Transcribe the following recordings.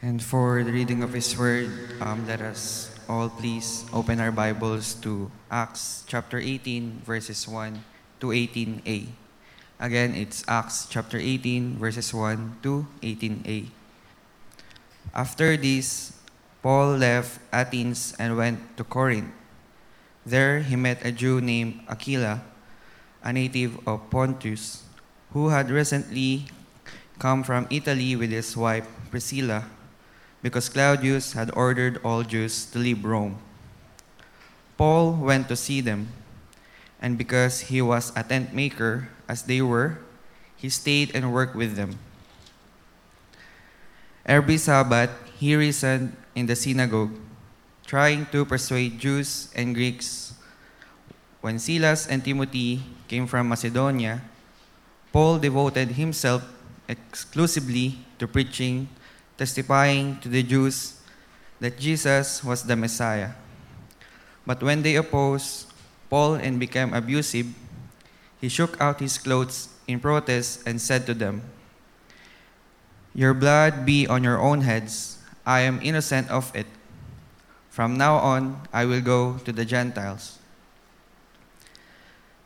And for the reading of His Word, um, let us all please open our Bibles to Acts chapter 18, verses 1 to 18a. Again, it's Acts chapter 18, verses 1 to 18a. After this, Paul left Athens and went to Corinth. There he met a Jew named Aquila, a native of Pontus, who had recently come from Italy with his wife Priscilla, because Claudius had ordered all Jews to leave Rome. Paul went to see them, and because he was a tent maker, as they were, he stayed and worked with them. Every Sabbath, he reasoned in the synagogue, trying to persuade Jews and Greeks. When Silas and Timothy came from Macedonia, Paul devoted himself exclusively to preaching, testifying to the Jews that Jesus was the Messiah. But when they opposed Paul and became abusive, he shook out his clothes in protest and said to them, Your blood be on your own heads. I am innocent of it. From now on, I will go to the Gentiles.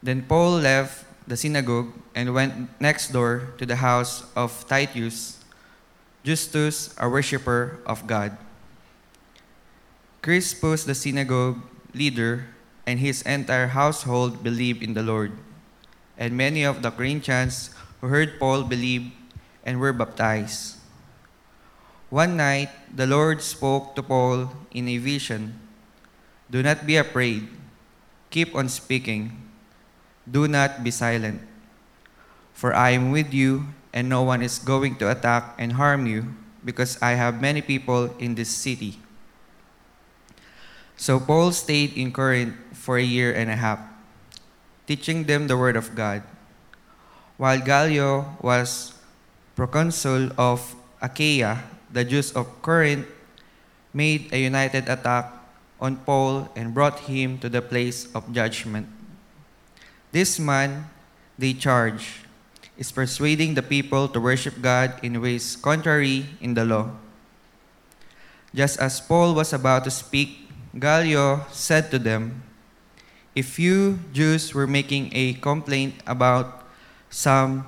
Then Paul left the synagogue and went next door to the house of Titus, Justus, a worshiper of God. Crispus, the synagogue leader, and his entire household believed in the Lord. And many of the Corinthians who heard Paul believed and were baptized. One night, the Lord spoke to Paul in a vision Do not be afraid, keep on speaking, do not be silent. For I am with you, and no one is going to attack and harm you, because I have many people in this city. So Paul stayed in Corinth for a year and a half, teaching them the word of God. While Gallio was proconsul of Achaia, the Jews of Corinth made a united attack on Paul and brought him to the place of judgment. This man, they charge, is persuading the people to worship God in ways contrary in the law. Just as Paul was about to speak, Gallio said to them, If you Jews were making a complaint about some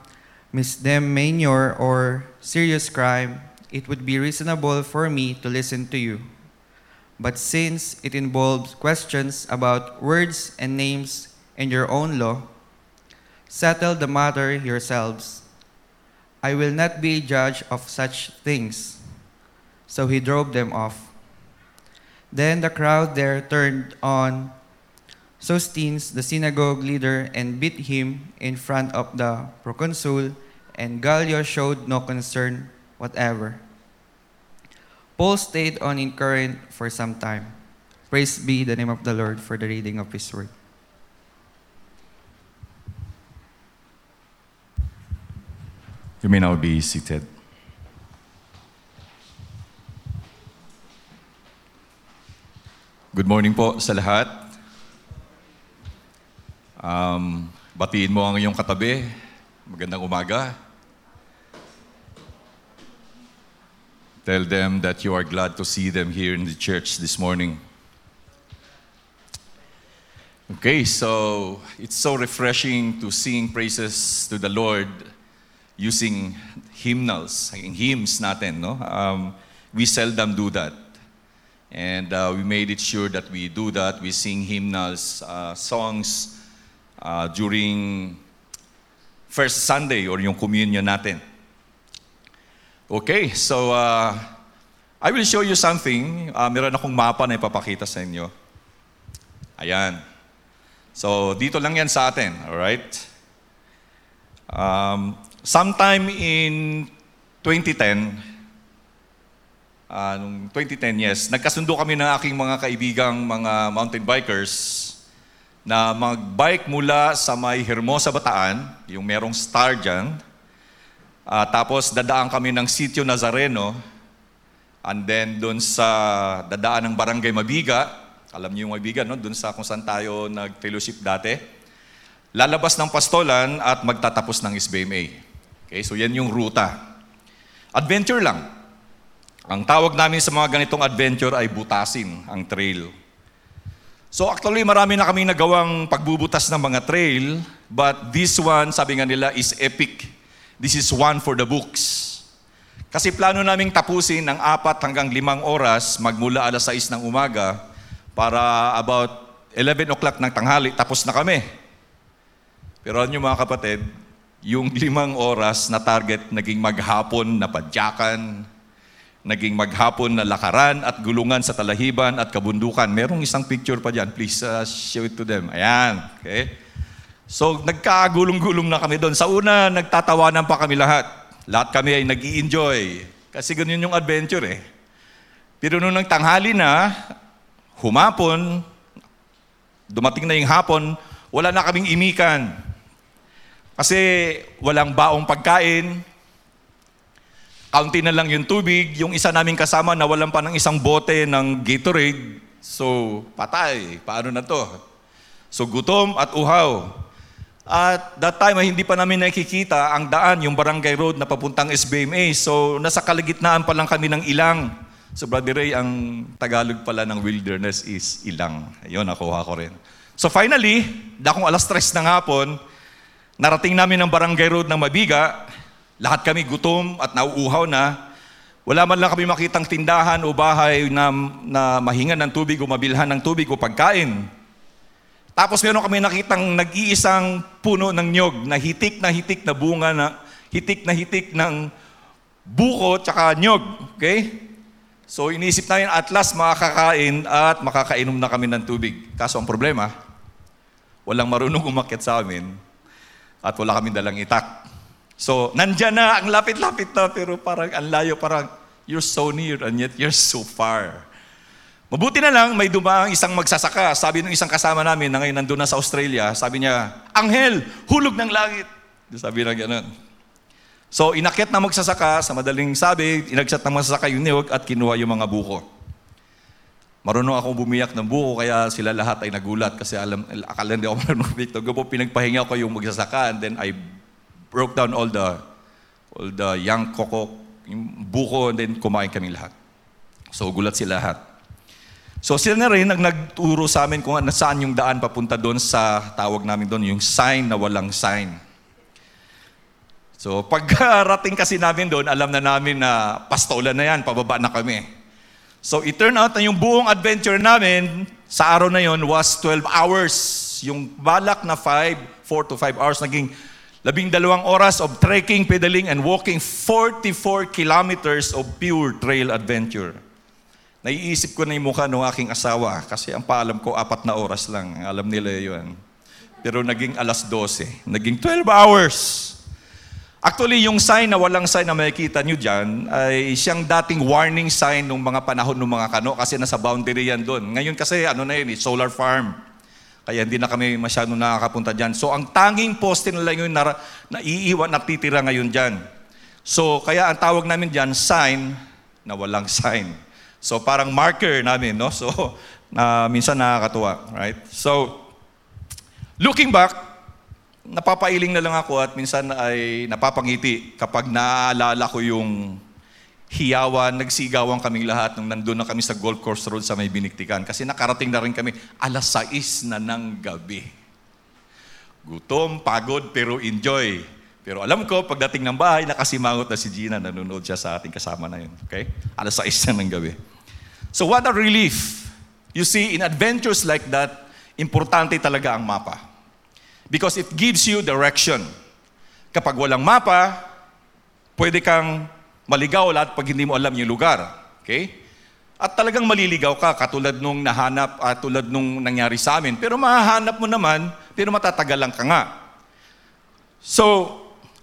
misdemeanor or serious crime, it would be reasonable for me to listen to you. But since it involves questions about words and names in your own law, settle the matter yourselves. I will not be judge of such things. So he drove them off. Then the crowd there turned on Sosthenes, the synagogue leader, and beat him in front of the proconsul, and Gallio showed no concern whatever. Paul stayed on in Corinth for some time. Praise be the name of the Lord for the reading of his word. You may now be seated. Good morning po sa lahat. Um, batiin mo ang iyong katabi. Magandang umaga. Tell them that you are glad to see them here in the church this morning. Okay, so it's so refreshing to sing praises to the Lord using hymnals, hymns natin, no? Um, we seldom do that. And uh, we made it sure that we do that. We sing hymnals, uh, songs uh, during first Sunday or yung communion natin. Okay, so uh, I will show you something. Uh, meron akong mapa na ipapakita sa inyo. Ayan. So, dito lang yan sa atin, alright? Um, sometime in 2010, uh, nung 2010, yes, nagkasundo kami ng aking mga kaibigang mga mountain bikers na mag-bike mula sa may Hermosa Bataan, yung merong star dyan, uh, tapos dadaan kami ng Sitio Nazareno, and then doon sa dadaan ng Barangay Mabiga, alam niyo yung Mabiga, no? doon sa kung saan tayo nag-fellowship dati, lalabas ng Pastolan at magtatapos ng SBMA. Okay, so yan yung ruta. Adventure lang. Ang tawag namin sa mga ganitong adventure ay butasin ang trail. So actually marami na kami nagawang pagbubutas ng mga trail, but this one, sabi nga nila, is epic. This is one for the books. Kasi plano naming tapusin ng apat hanggang limang oras magmula alas 6 ng umaga para about 11 o'clock ng tanghali, tapos na kami. Pero ano mga kapatid, yung limang oras na target naging maghapon na padyakan, naging maghapon na lakaran at gulungan sa talahiban at kabundukan. Merong isang picture pa dyan. Please uh, show it to them. Ayan. Okay? So, nagkagulong-gulong na kami doon. Sa una, nagtatawanan pa kami lahat. Lahat kami ay nag enjoy Kasi ganyan yung adventure eh. Pero nung nang tanghali na, humapon, dumating na yung hapon, wala na kaming imikan. Kasi walang baong pagkain, kaunti na lang yung tubig. Yung isa naming kasama, nawalan pa ng isang bote ng Gatorade. So, patay. Paano na to? So, gutom at uhaw. At that time hindi pa namin nakikita ang daan, yung barangay road na papuntang SBMA. So, nasa kalagitnaan pa lang kami ng ilang. So, Brother Ray, ang Tagalog pala ng wilderness is ilang. Ayun, nakuha ko rin. So, finally, dakong alas tres ng hapon, narating namin ang barangay road ng Mabiga. Lahat kami gutom at nauuhaw na. Wala man lang kami makitang tindahan o bahay na, na mahingan ng tubig o mabilhan ng tubig o pagkain. Tapos meron kami nakitang nag-iisang puno ng nyog na hitik na hitik na bunga na hitik na hitik ng buko tsaka nyog. Okay? So iniisip namin at last makakain at makakainom na kami ng tubig. Kaso ang problema, walang marunong umakyat sa amin at wala kami dalang itak. So, nandyan na, ang lapit-lapit na, pero parang ang layo, parang you're so near and yet you're so far. Mabuti na lang, may dumaang isang magsasaka. Sabi ng isang kasama namin na ngayon nandun na sa Australia, sabi niya, Anghel, hulog ng langit. Sabi na gano'n. So, inakyat na magsasaka, sa madaling sabi, inakyat na magsasaka yung niyog at kinuha yung mga buko. Marunong ako bumiyak ng buko, kaya sila lahat ay nagulat kasi alam, akala hindi ako marunong bumiyak. Gapo pinagpahinga ko yung magsasaka and then I broke down all the all the young koko, yung buko, and then kumain kami lahat. So gulat sila lahat. So sila na rin ang nagturo sa amin kung saan yung daan papunta doon sa tawag namin doon, yung sign na walang sign. So pagkarating kasi namin doon, alam na namin na pastola na yan, pababa na kami. So it turned out na yung buong adventure namin sa araw na yon was 12 hours. Yung balak na 5, 4 to 5 hours, naging Labing dalawang oras of trekking, pedaling, and walking 44 kilometers of pure trail adventure. Naiisip ko na yung mukha ng aking asawa kasi ang paalam ko apat na oras lang. Alam nila yun. Pero naging alas 12. Naging 12 hours. Actually, yung sign na walang sign na makikita nyo dyan ay siyang dating warning sign ng mga panahon ng mga kano kasi nasa boundary yan doon. Ngayon kasi ano na yun, eh, solar farm. Kaya hindi na kami masyado nakakapunta dyan. So ang tanging poste nila yung na, naiiwan, natitira ngayon dyan. So kaya ang tawag namin dyan, sign na walang sign. So parang marker namin, no? So na minsan nakakatuwa, right? So looking back, napapailing na lang ako at minsan ay napapangiti kapag naaalala ko yung hiyawan, nagsigawan kaming lahat nung nandun na kami sa Gold Course Road sa may biniktikan. Kasi nakarating na rin kami, alas 6 na ng gabi. Gutom, pagod, pero enjoy. Pero alam ko, pagdating ng bahay, nakasimangot na si Gina, nanonood siya sa ating kasama na yun. Okay? Alas 6 na ng gabi. So what a relief. You see, in adventures like that, importante talaga ang mapa. Because it gives you direction. Kapag walang mapa, pwede kang Maligaw lahat pag hindi mo alam yung lugar. Okay? At talagang maliligaw ka, katulad nung nahanap, at tulad nung nangyari sa amin. Pero mahahanap mo naman, pero matatagalan ka nga. So,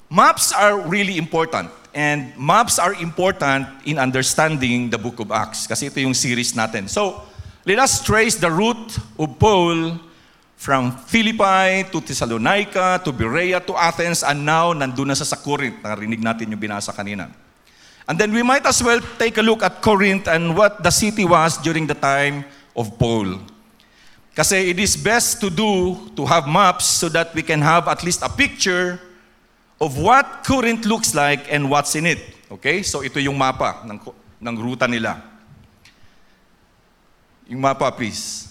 maps are really important. And maps are important in understanding the book of Acts. Kasi ito yung series natin. So, let us trace the route of Paul from Philippi to Thessalonica to Berea to Athens and now nandun na sa sa Corinth. Narinig natin yung binasa kanina. And then we might as well take a look at Corinth and what the city was during the time of Paul. Kasi it is best to do, to have maps so that we can have at least a picture of what Corinth looks like and what's in it. Okay? So ito yung mapa ng, ng ruta nila. Yung mapa, please.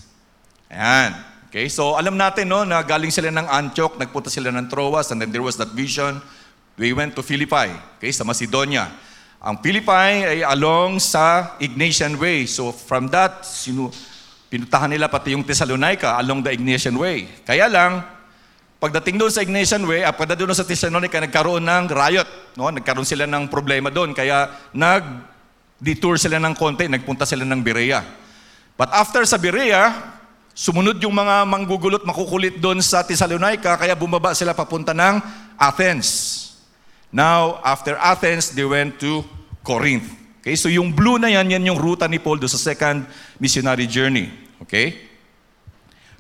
Ayan. Okay, so alam natin no, na galing sila ng Antioch, nagpunta sila ng Troas, and then there was that vision. We went to Philippi, okay, sa Macedonia. Ang Philippi ay along sa Ignatian Way. So from that, sinu pinutahan nila pati yung Thessalonica along the Ignatian Way. Kaya lang, pagdating doon sa Ignatian Way, at pagdating doon sa Thessalonica, nagkaroon ng riot. No? Nagkaroon sila ng problema doon. Kaya nag-detour sila ng konti, nagpunta sila ng Berea. But after sa Berea, Sumunod yung mga manggugulot, makukulit doon sa Thessalonica, kaya bumaba sila papunta ng Athens. Now, after Athens, they went to Corinth. Okay, so yung blue na yan, yan yung ruta ni Paul doon sa second missionary journey. Okay?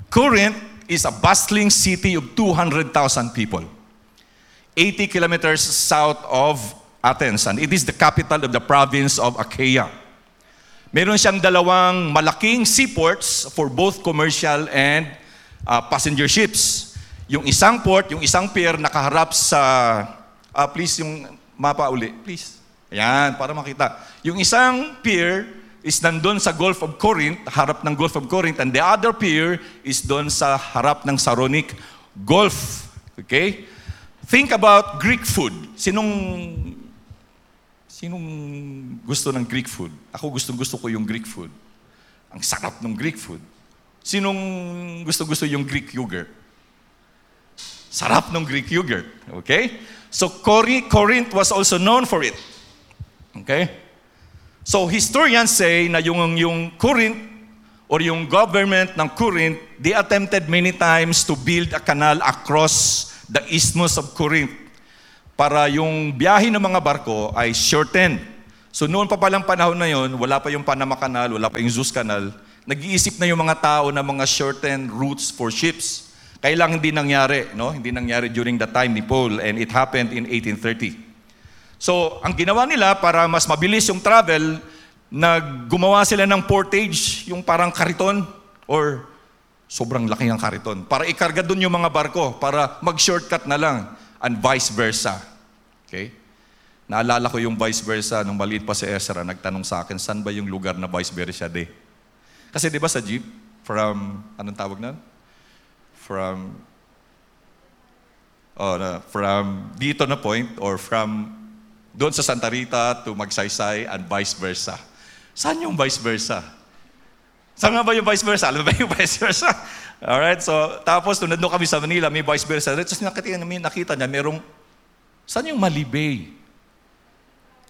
Corinth is a bustling city of 200,000 people. 80 kilometers south of Athens, and it is the capital of the province of Achaia. Meron siyang dalawang malaking seaports for both commercial and uh, passenger ships. Yung isang port, yung isang pier nakaharap sa, uh, please yung mapa uli, please. Ayan, para makita. Yung isang pier is nandun sa Gulf of Corinth, harap ng Gulf of Corinth, and the other pier is doon sa harap ng Saronic Gulf. Okay? Think about Greek food. Sinong Sinong gusto ng Greek food? Ako gustong gusto ko yung Greek food. Ang sarap ng Greek food. Sinong gusto gusto yung Greek yogurt? Sarap ng Greek yogurt. Okay? So Corinth was also known for it. Okay? So historians say na yung, yung Corinth or yung government ng Corinth, they attempted many times to build a canal across the isthmus of Corinth para yung biyahe ng mga barko ay shorten. So noon pa palang panahon na yon, wala pa yung Panama Canal, wala pa yung Suez Canal, nag-iisip na yung mga tao ng mga shortened routes for ships. Kailang hindi nangyari, no? Hindi nangyari during the time ni Paul and it happened in 1830. So, ang ginawa nila para mas mabilis yung travel, naggumawa sila ng portage, yung parang kariton or sobrang laki ng kariton para ikarga doon yung mga barko para mag-shortcut na lang and vice versa. Okay? Naalala ko yung vice versa nung maliit pa si Ezra, nagtanong sa akin, saan ba yung lugar na vice versa day? Kasi di ba sa jeep, from, anong tawag na? From, oh, na, from dito na point, or from doon sa Santa Rita to Magsaysay and vice versa. Saan yung vice versa? Saan nga ba yung vice versa? Alam ba yung vice versa? Alright, so tapos nung kami sa Manila, may vice versa. Tapos nakita, nakita niya, merong, saan yung Malibay?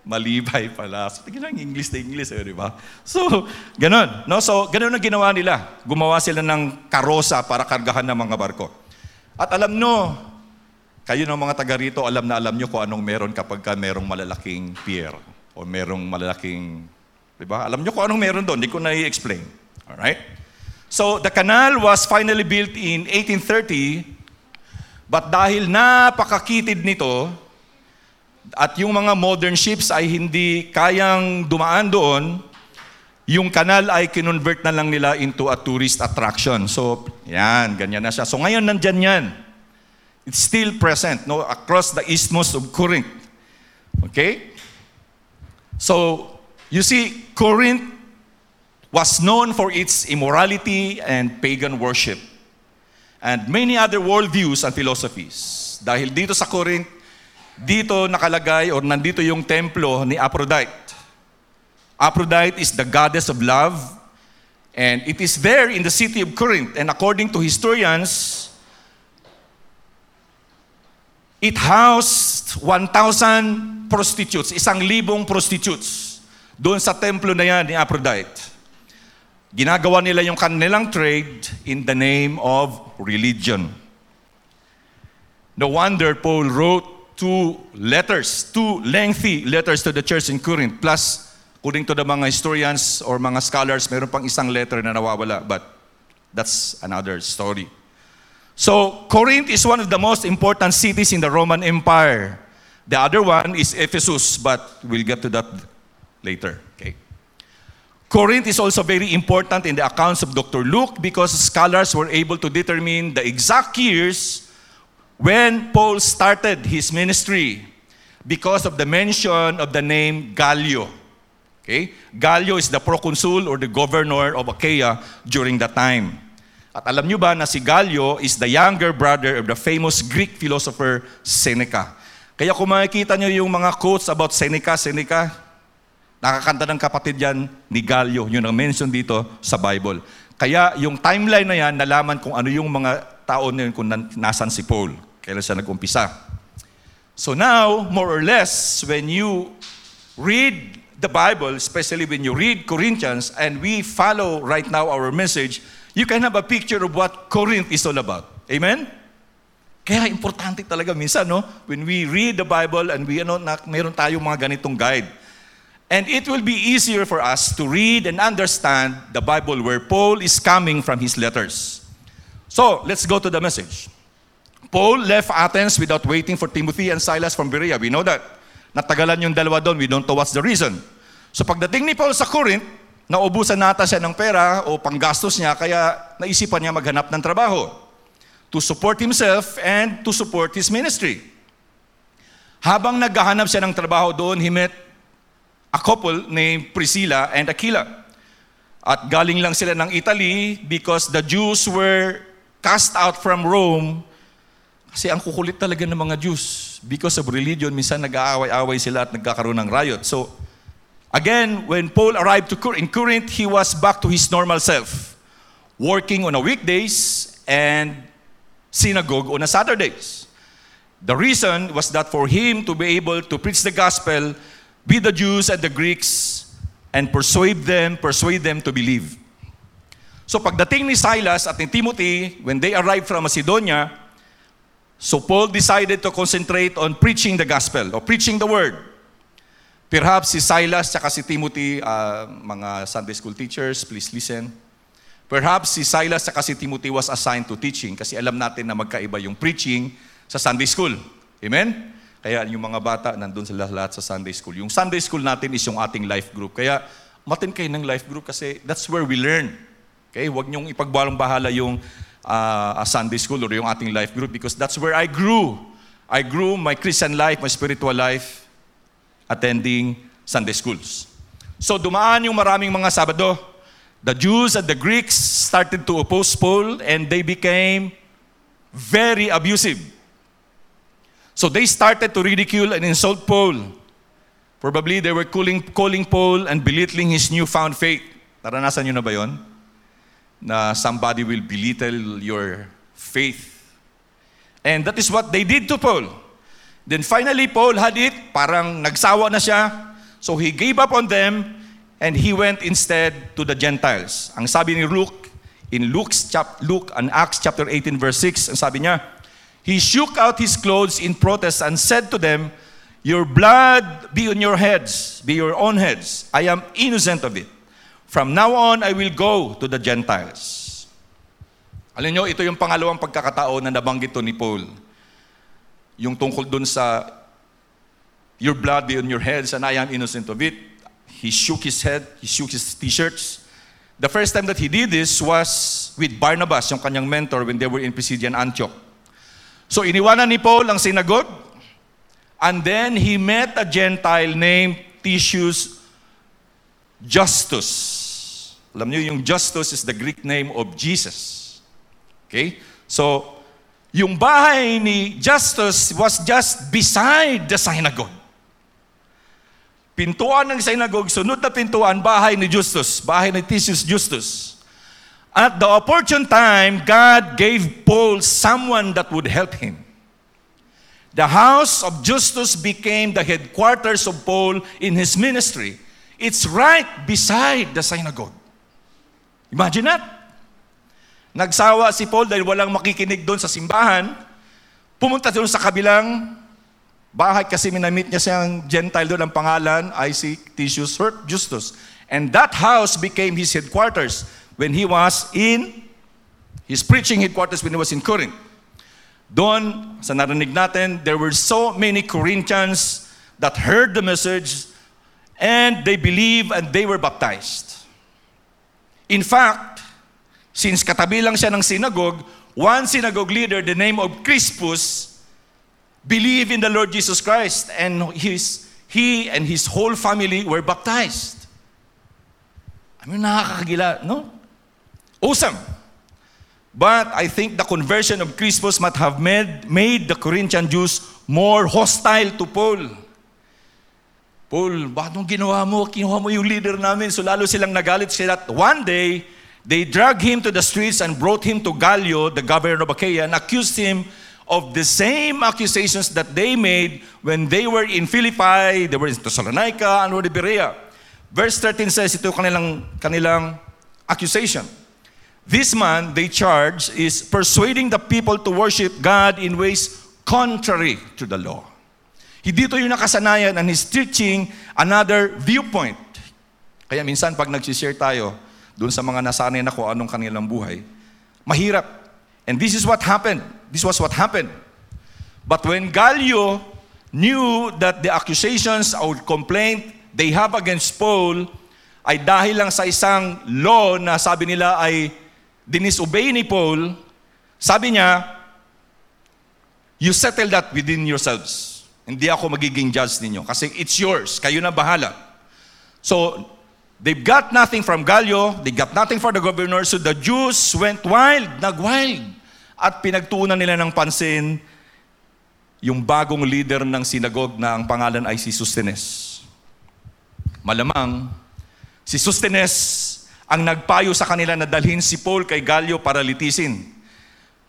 Malibay pala. So, tingnan lang English na English, eh, di ba? So, ganun. No? So, ganun ang ginawa nila. Gumawa sila ng karosa para kargahan ng mga barko. At alam nyo, kayo ng mga taga rito, alam na alam nyo kung anong meron kapag ka merong malalaking pier o merong malalaking, di ba? Alam nyo kung anong meron doon, hindi ko na i-explain. Alright? So the canal was finally built in 1830, but dahil napakakitid nito, at yung mga modern ships ay hindi kayang dumaan doon, yung kanal ay kinonvert na lang nila into a tourist attraction. So, yan, ganyan na siya. So ngayon nandyan yan. It's still present no, across the isthmus of Corinth. Okay? So, you see, Corinth was known for its immorality and pagan worship, and many other worldviews and philosophies. Dahil dito sa Corinth, dito nakalagay or nandito yung templo ni Aphrodite. Aphrodite is the goddess of love, and it is there in the city of Corinth. And according to historians, it housed 1,000 prostitutes, isang libong prostitutes, doon sa templo na yan ni Aphrodite. Ginagawa nila yung kanilang trade in the name of religion. No wonder Paul wrote two letters, two lengthy letters to the church in Corinth. Plus, according to the mga historians or mga scholars, meron pang isang letter na nawawala. But that's another story. So, Corinth is one of the most important cities in the Roman Empire. The other one is Ephesus, but we'll get to that later. Okay. Corinth is also very important in the accounts of Dr. Luke because scholars were able to determine the exact years when Paul started his ministry because of the mention of the name Gallio. Okay? Gallio is the proconsul or the governor of Achaia during that time. At alam nyo ba na si Gallio is the younger brother of the famous Greek philosopher Seneca. Kaya kung makikita nyo yung mga quotes about Seneca, Seneca, nakakanta ng kapatid yan ni Gallio. Yun ang mention dito sa Bible. Kaya yung timeline na yan, nalaman kung ano yung mga tao na yun, kung nasan si Paul. Kailan siya nag-umpisa. So now, more or less, when you read the Bible, especially when you read Corinthians, and we follow right now our message, you can have a picture of what Corinth is all about. Amen? Kaya importante talaga minsan, no? When we read the Bible and we, ano, na, meron tayong mga ganitong guide. And it will be easier for us to read and understand the Bible where Paul is coming from his letters. So, let's go to the message. Paul left Athens without waiting for Timothy and Silas from Berea. We know that. Natagalan yung dalawa doon. We don't know what's the reason. So pagdating ni Paul sa Corinth, naubusan nata siya ng pera o panggastos niya, kaya naisipan niya maghanap ng trabaho to support himself and to support his ministry. Habang naghahanap siya ng trabaho doon, he met a couple named Priscilla and Aquila. At galing lang sila ng Italy because the Jews were cast out from Rome kasi ang kukulit talaga ng mga Jews. Because of religion, minsan nag-aaway-away sila at nagkakaroon ng riot. So, again, when Paul arrived to Cor- in Corinth, he was back to his normal self. Working on a weekdays and synagogue on a Saturdays. The reason was that for him to be able to preach the gospel with the Jews and the Greeks and persuade them, persuade them to believe. So pagdating ni Silas at ni Timothy, when they arrived from Macedonia, So Paul decided to concentrate on preaching the gospel or preaching the word. Perhaps si Silas at si Timothy, uh, mga Sunday school teachers, please listen. Perhaps si Silas at si Timothy was assigned to teaching kasi alam natin na magkaiba yung preaching sa Sunday school. Amen? Kaya yung mga bata, nandun sila lahat sa Sunday school. Yung Sunday school natin is yung ating life group. Kaya matin kayo ng life group kasi that's where we learn. Okay? Huwag niyong ipagbalang bahala yung uh, a Sunday school or yung ating life group because that's where I grew. I grew my Christian life, my spiritual life, attending Sunday schools. So dumaan yung maraming mga Sabado. The Jews and the Greeks started to oppose Paul and they became very abusive. So they started to ridicule and insult Paul. Probably they were calling, calling Paul and belittling his newfound faith. Naranasan nyo na ba yon? Na somebody will belittle your faith. And that is what they did to Paul. Then finally, Paul had it, parang nagsawa na siya. So he gave up on them and he went instead to the Gentiles. Ang sabi ni Luke, in Luke's chap, Luke and Acts chapter 18 verse 6, ang sabi niya, He shook out his clothes in protest and said to them, Your blood be on your heads, be your own heads. I am innocent of it. From now on, I will go to the Gentiles. Alam nyo, ito yung pangalawang pagkakataon na nabanggit to ni Paul. Yung tungkol dun sa your blood be on your heads and I am innocent of it. He shook his head, he shook his t-shirts. The first time that he did this was with Barnabas, yung kanyang mentor, when they were in Pisidian Antioch. So iniwanan ni Paul ang synagogue, and then he met a Gentile named Titius Justus. Alam niyo, yung Justus is the Greek name of Jesus. Okay? So, yung bahay ni Justus was just beside the synagogue. Pintuan ng synagogue, sunod na pintuan, bahay ni Justus, bahay ni Titius Justus. At the opportune time, God gave Paul someone that would help him. The house of Justus became the headquarters of Paul in his ministry. It's right beside the synagogue. Imagine that. Nagsawa si Paul dahil walang makikinig doon sa simbahan. Pumunta doon sa kabilang bahay kasi minamit niya siyang Gentile doon ang pangalan, Isaac Titius Justus. And that house became his headquarters when he was in his preaching headquarters when he was in Corinth. Doon, sa narinig natin, there were so many Corinthians that heard the message and they believed and they were baptized. In fact, since katabi lang siya ng synagogue, one synagogue leader, the name of Crispus, believed in the Lord Jesus Christ and his, he and his whole family were baptized. I mean, nakakagila, no? Awesome. But I think the conversion of Crispus might have made, made the Corinthian Jews more hostile to Paul. Paul, bakit ginawa mo? Kinuha mo yung leader namin. So lalo silang nagalit sila. One day, they dragged him to the streets and brought him to Gallio, the governor of Achaia, and accused him of the same accusations that they made when they were in Philippi, they were in Thessalonica, and were in Berea. Verse 13 says, ito kanilang, kanilang accusation. This man, they charge, is persuading the people to worship God in ways contrary to the law. Hindi ito yung nakasanayan and he's teaching another viewpoint. Kaya minsan pag nagsishare tayo doon sa mga nasanay na kung anong kanilang buhay, mahirap. And this is what happened. This was what happened. But when Gallio knew that the accusations or complaint they have against Paul ay dahil lang sa isang law na sabi nila ay dinisobey ni Paul, sabi niya, you settle that within yourselves. Hindi ako magiging judge ninyo kasi it's yours. Kayo na bahala. So, they've got nothing from Gallio, they got nothing for the governor, so the Jews went wild, nag-wild. At pinagtuunan nila ng pansin yung bagong leader ng sinagog na ang pangalan ay si Sustenes. Malamang, si Sustenes ang nagpayo sa kanila na dalhin si Paul kay Gallio para litisin.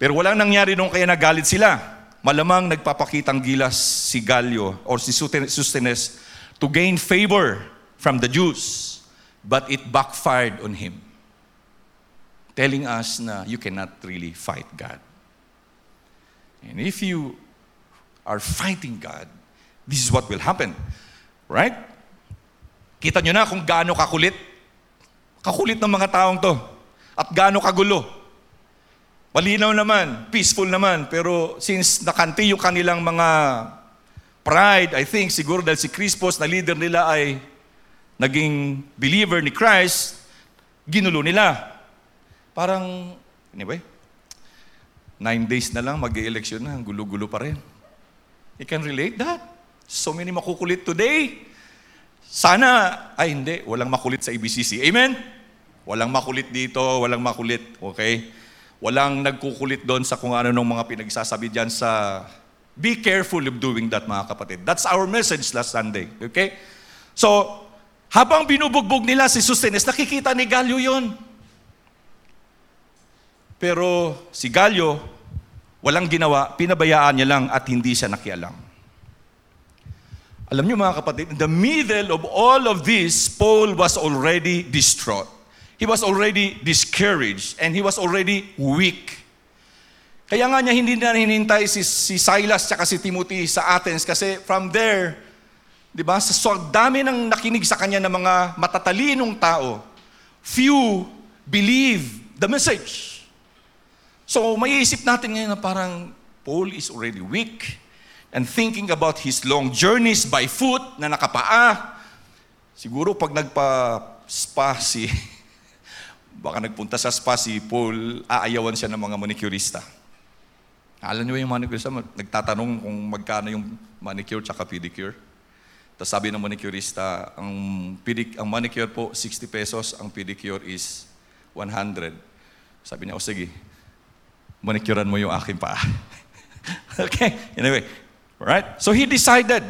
Pero walang nangyari nung kaya nagalit sila malamang nagpapakitang gilas si Gallio or si Sustenes to gain favor from the Jews, but it backfired on him. Telling us na you cannot really fight God. And if you are fighting God, this is what will happen. Right? Kita nyo na kung gaano kakulit. Kakulit ng mga taong to. At gaano kagulo. Malinaw naman, peaceful naman, pero since nakanti yung kanilang mga pride, I think siguro dahil si Crispus na leader nila ay naging believer ni Christ, ginulo nila. Parang, anyway, nine days na lang, mag-election na, gulo-gulo pa rin. You can relate that? So many makukulit today. Sana, ay hindi, walang makulit sa ABCC. Amen? Walang makulit dito, walang makulit, okay? Walang nagkukulit doon sa kung ano ng mga pinagsasabi dyan sa be careful of doing that mga kapatid. That's our message last Sunday. Okay? So, habang binubugbog nila si Sustenes, nakikita ni Galyo yon. Pero si Galyo, walang ginawa, pinabayaan niya lang at hindi siya nakialam. Alam niyo mga kapatid, in the middle of all of this, Paul was already distraught he was already discouraged and he was already weak. Kaya nga niya hindi na hinintay si, si Silas at si Timothy sa Athens kasi from there, di ba, sa so, dami ng nakinig sa kanya ng mga matatalinong tao, few believe the message. So, maiisip natin ngayon na parang Paul is already weak and thinking about his long journeys by foot na nakapaa. Siguro pag nagpa-spa si Baka nagpunta sa spa si Paul, aayawan siya ng mga manicurista. Alam niyo yung manicurista, nagtatanong kung magkano yung manicure tsaka pedicure. Tapos sabi ng manicurista, ang, pedic, ang manicure po 60 pesos, ang pedicure is 100. Sabi niya, o sige, manicurean mo yung aking paa. okay, anyway, right? So he decided,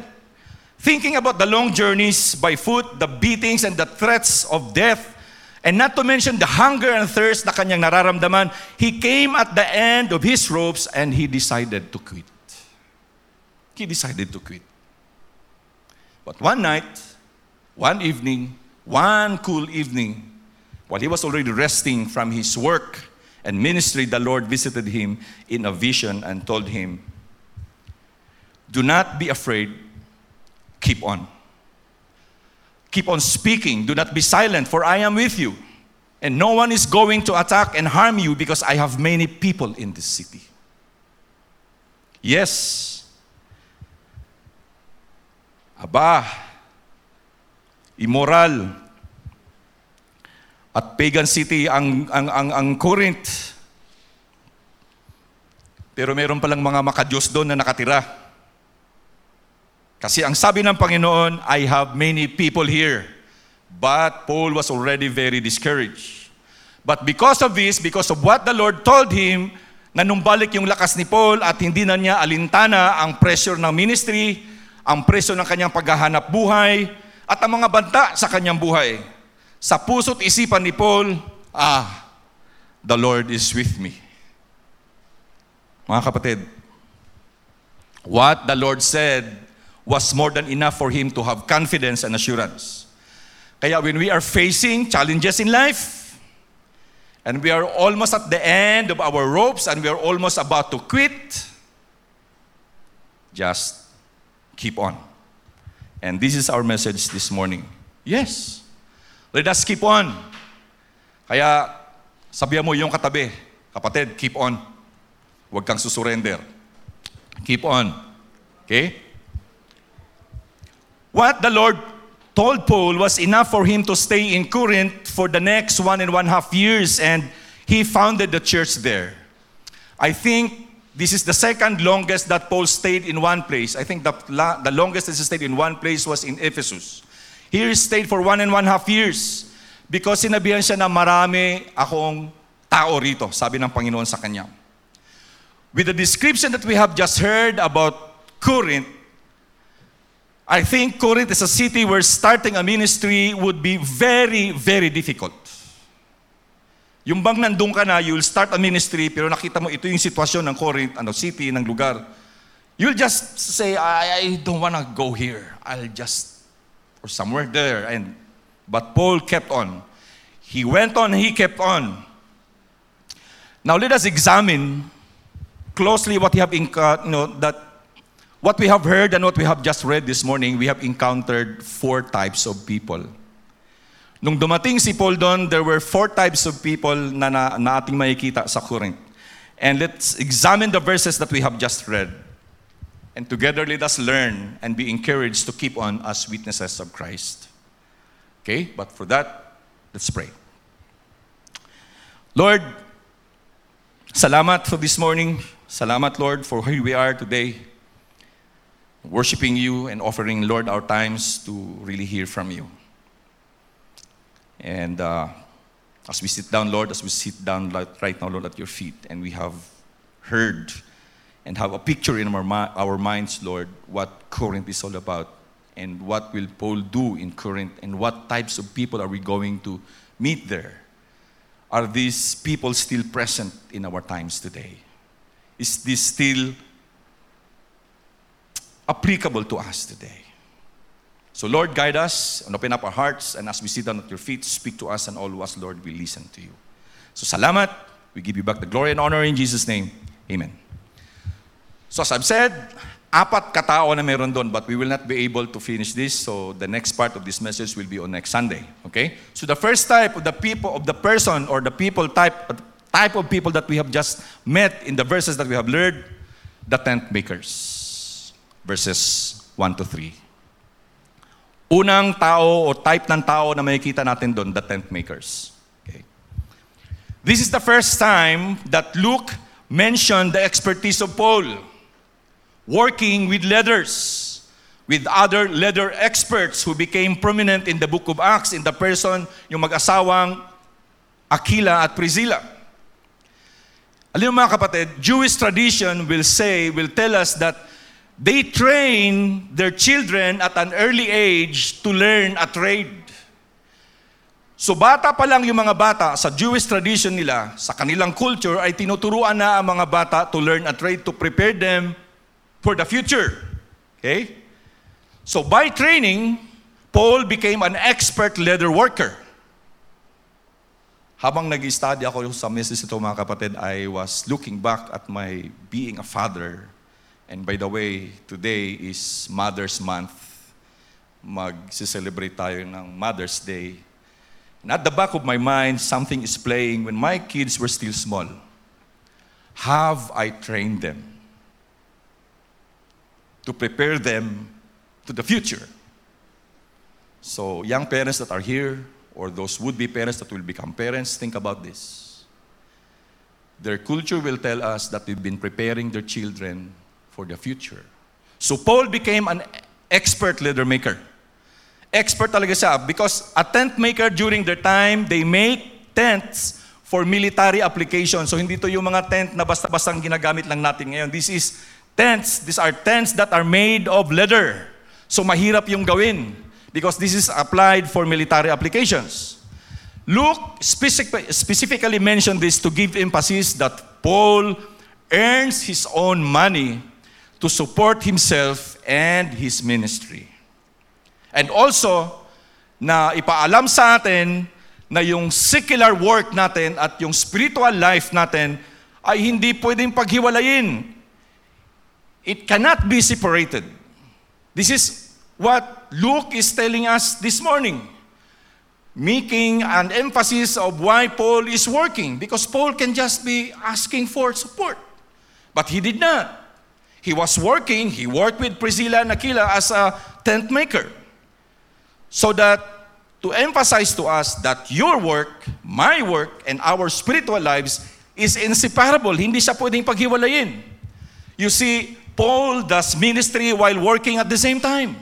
thinking about the long journeys by foot, the beatings and the threats of death, And not to mention the hunger and thirst na kanyang nararamdaman, he came at the end of his ropes and he decided to quit. He decided to quit. But one night, one evening, one cool evening, while he was already resting from his work and ministry, the Lord visited him in a vision and told him, Do not be afraid, keep on. Keep on speaking. Do not be silent, for I am with you. And no one is going to attack and harm you because I have many people in this city. Yes. Aba, immoral at pagan city ang ang ang, ang Corinth. Pero meron palang mga makadiyos doon na nakatira. Kasi ang sabi ng Panginoon, I have many people here. But Paul was already very discouraged. But because of this, because of what the Lord told him, nanumbalik yung lakas ni Paul at hindi na niya alintana ang pressure ng ministry, ang pressure ng kanyang paghahanap buhay, at ang mga banta sa kanyang buhay. Sa puso't isipan ni Paul, ah, the Lord is with me. Mga kapatid, what the Lord said was more than enough for him to have confidence and assurance. Kaya when we are facing challenges in life, and we are almost at the end of our ropes and we are almost about to quit, just keep on. And this is our message this morning. Yes, let us keep on. Kaya sabihan mo yung katabi, kapatid, keep on. Huwag kang susurrender. Keep on. Okay? What the Lord told Paul was enough for him to stay in Corinth for the next one and one half years, and he founded the church there. I think this is the second longest that Paul stayed in one place. I think the, the longest that he stayed in one place was in Ephesus. Here he stayed for one and one half years because sinabihan siya na marami akong tao rito, sabi ng Panginoon sa kanya. With the description that we have just heard about Corinth, I think Corinth is a city where starting a ministry would be very, very difficult. Yung bang nandun ka na, you'll start a ministry, pero nakita mo ito yung sitwasyon ng Corinth, ano, city, ng lugar. You'll just say, I, I don't wanna go here. I'll just, or somewhere there. And, but Paul kept on. He went on, he kept on. Now let us examine closely what we have, inca- uh, you know, that what we have heard and what we have just read this morning, we have encountered four types of people. Nung dumating si Paul doon, there were four types of people na, na, na ating makikita sa Corinth. And let's examine the verses that we have just read. And together let us learn and be encouraged to keep on as witnesses of Christ. Okay? But for that, let's pray. Lord, salamat for this morning. Salamat, Lord, for who we are today. Worshiping you and offering, Lord, our times to really hear from you. And uh, as we sit down, Lord, as we sit down right now, Lord, at your feet, and we have heard and have a picture in our, mi- our minds, Lord, what Corinth is all about, and what will Paul do in Corinth, and what types of people are we going to meet there. Are these people still present in our times today? Is this still applicable to us today? So, Lord, guide us and open up our hearts. And as we sit down at your feet, speak to us and all of us, Lord, we listen to you. So, salamat. We give you back the glory and honor in Jesus' name. Amen. So, as I've said, apat katao na meron doon, but we will not be able to finish this. So, the next part of this message will be on next Sunday. Okay? So, the first type of the people, of the person or the people type, type of people that we have just met in the verses that we have learned, the tent makers. Verses 1 to 3. Unang tao o type ng tao na makikita natin doon, the tent makers. Okay. This is the first time that Luke mentioned the expertise of Paul, working with leathers, with other leather experts who became prominent in the book of Acts in the person, yung mag-asawang Aquila at Priscilla. Alam mo mga kapatid, Jewish tradition will say, will tell us that they train their children at an early age to learn a trade. So bata pa lang yung mga bata sa Jewish tradition nila, sa kanilang culture, ay tinuturuan na ang mga bata to learn a trade to prepare them for the future. Okay? So by training, Paul became an expert leather worker. Habang nag-study ako sa ito mga kapatid, I was looking back at my being a father And by the way, today is Mother's Month. Mag-celebrate tayo ng Mother's Day. And at the back of my mind, something is playing when my kids were still small. Have I trained them to prepare them to the future? So, young parents that are here, or those would be parents that will become parents, think about this. Their culture will tell us that they've been preparing their children for the future. So Paul became an expert leather maker. expert talaga siya because a tent maker during their time, they make tents for military application. So hindi to yung mga tent na basta-bastang ginagamit lang natin ngayon. This is tents. These are tents that are made of leather. So mahirap yung gawin because this is applied for military applications. Luke specific- specifically mentioned this to give emphasis that Paul earns his own money to support himself and his ministry. And also, na ipaalam sa atin na yung secular work natin at yung spiritual life natin ay hindi pwedeng paghiwalayin. It cannot be separated. This is what Luke is telling us this morning, making an emphasis of why Paul is working, because Paul can just be asking for support. But he did not. He was working, he worked with Priscilla and Aquila as a tent maker. So that to emphasize to us that your work, my work, and our spiritual lives is inseparable. Hindi siya pwedeng paghiwalayin. You see, Paul does ministry while working at the same time.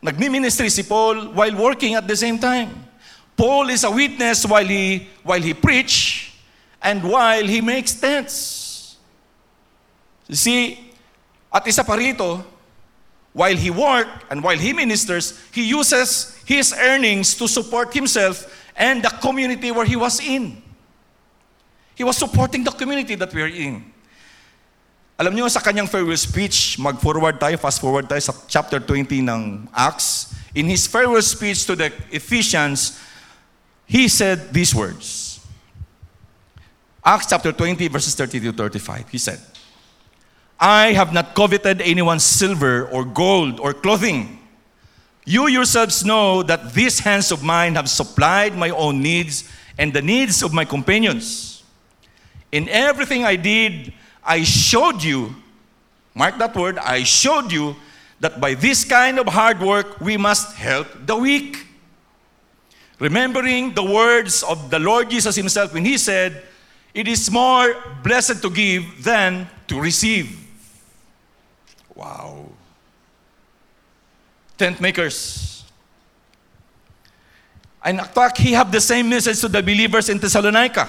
Nagmi-ministry si Paul while working at the same time. Paul is a witness while he, while he preach and while he makes tents. You see, at isa pa rito, while he work and while he ministers, he uses his earnings to support himself and the community where he was in. He was supporting the community that we are in. Alam niyo sa kanyang farewell speech, mag-forward tayo, fast forward tayo sa chapter 20 ng Acts. In his farewell speech to the Ephesians, he said these words. Acts chapter 20 verses 30 to 35. He said, I have not coveted anyone's silver or gold or clothing. You yourselves know that these hands of mine have supplied my own needs and the needs of my companions. In everything I did, I showed you, mark that word, I showed you that by this kind of hard work, we must help the weak. Remembering the words of the Lord Jesus Himself when He said, It is more blessed to give than to receive. Wow. Tent makers. And fact, he have the same message to the believers in Thessalonica.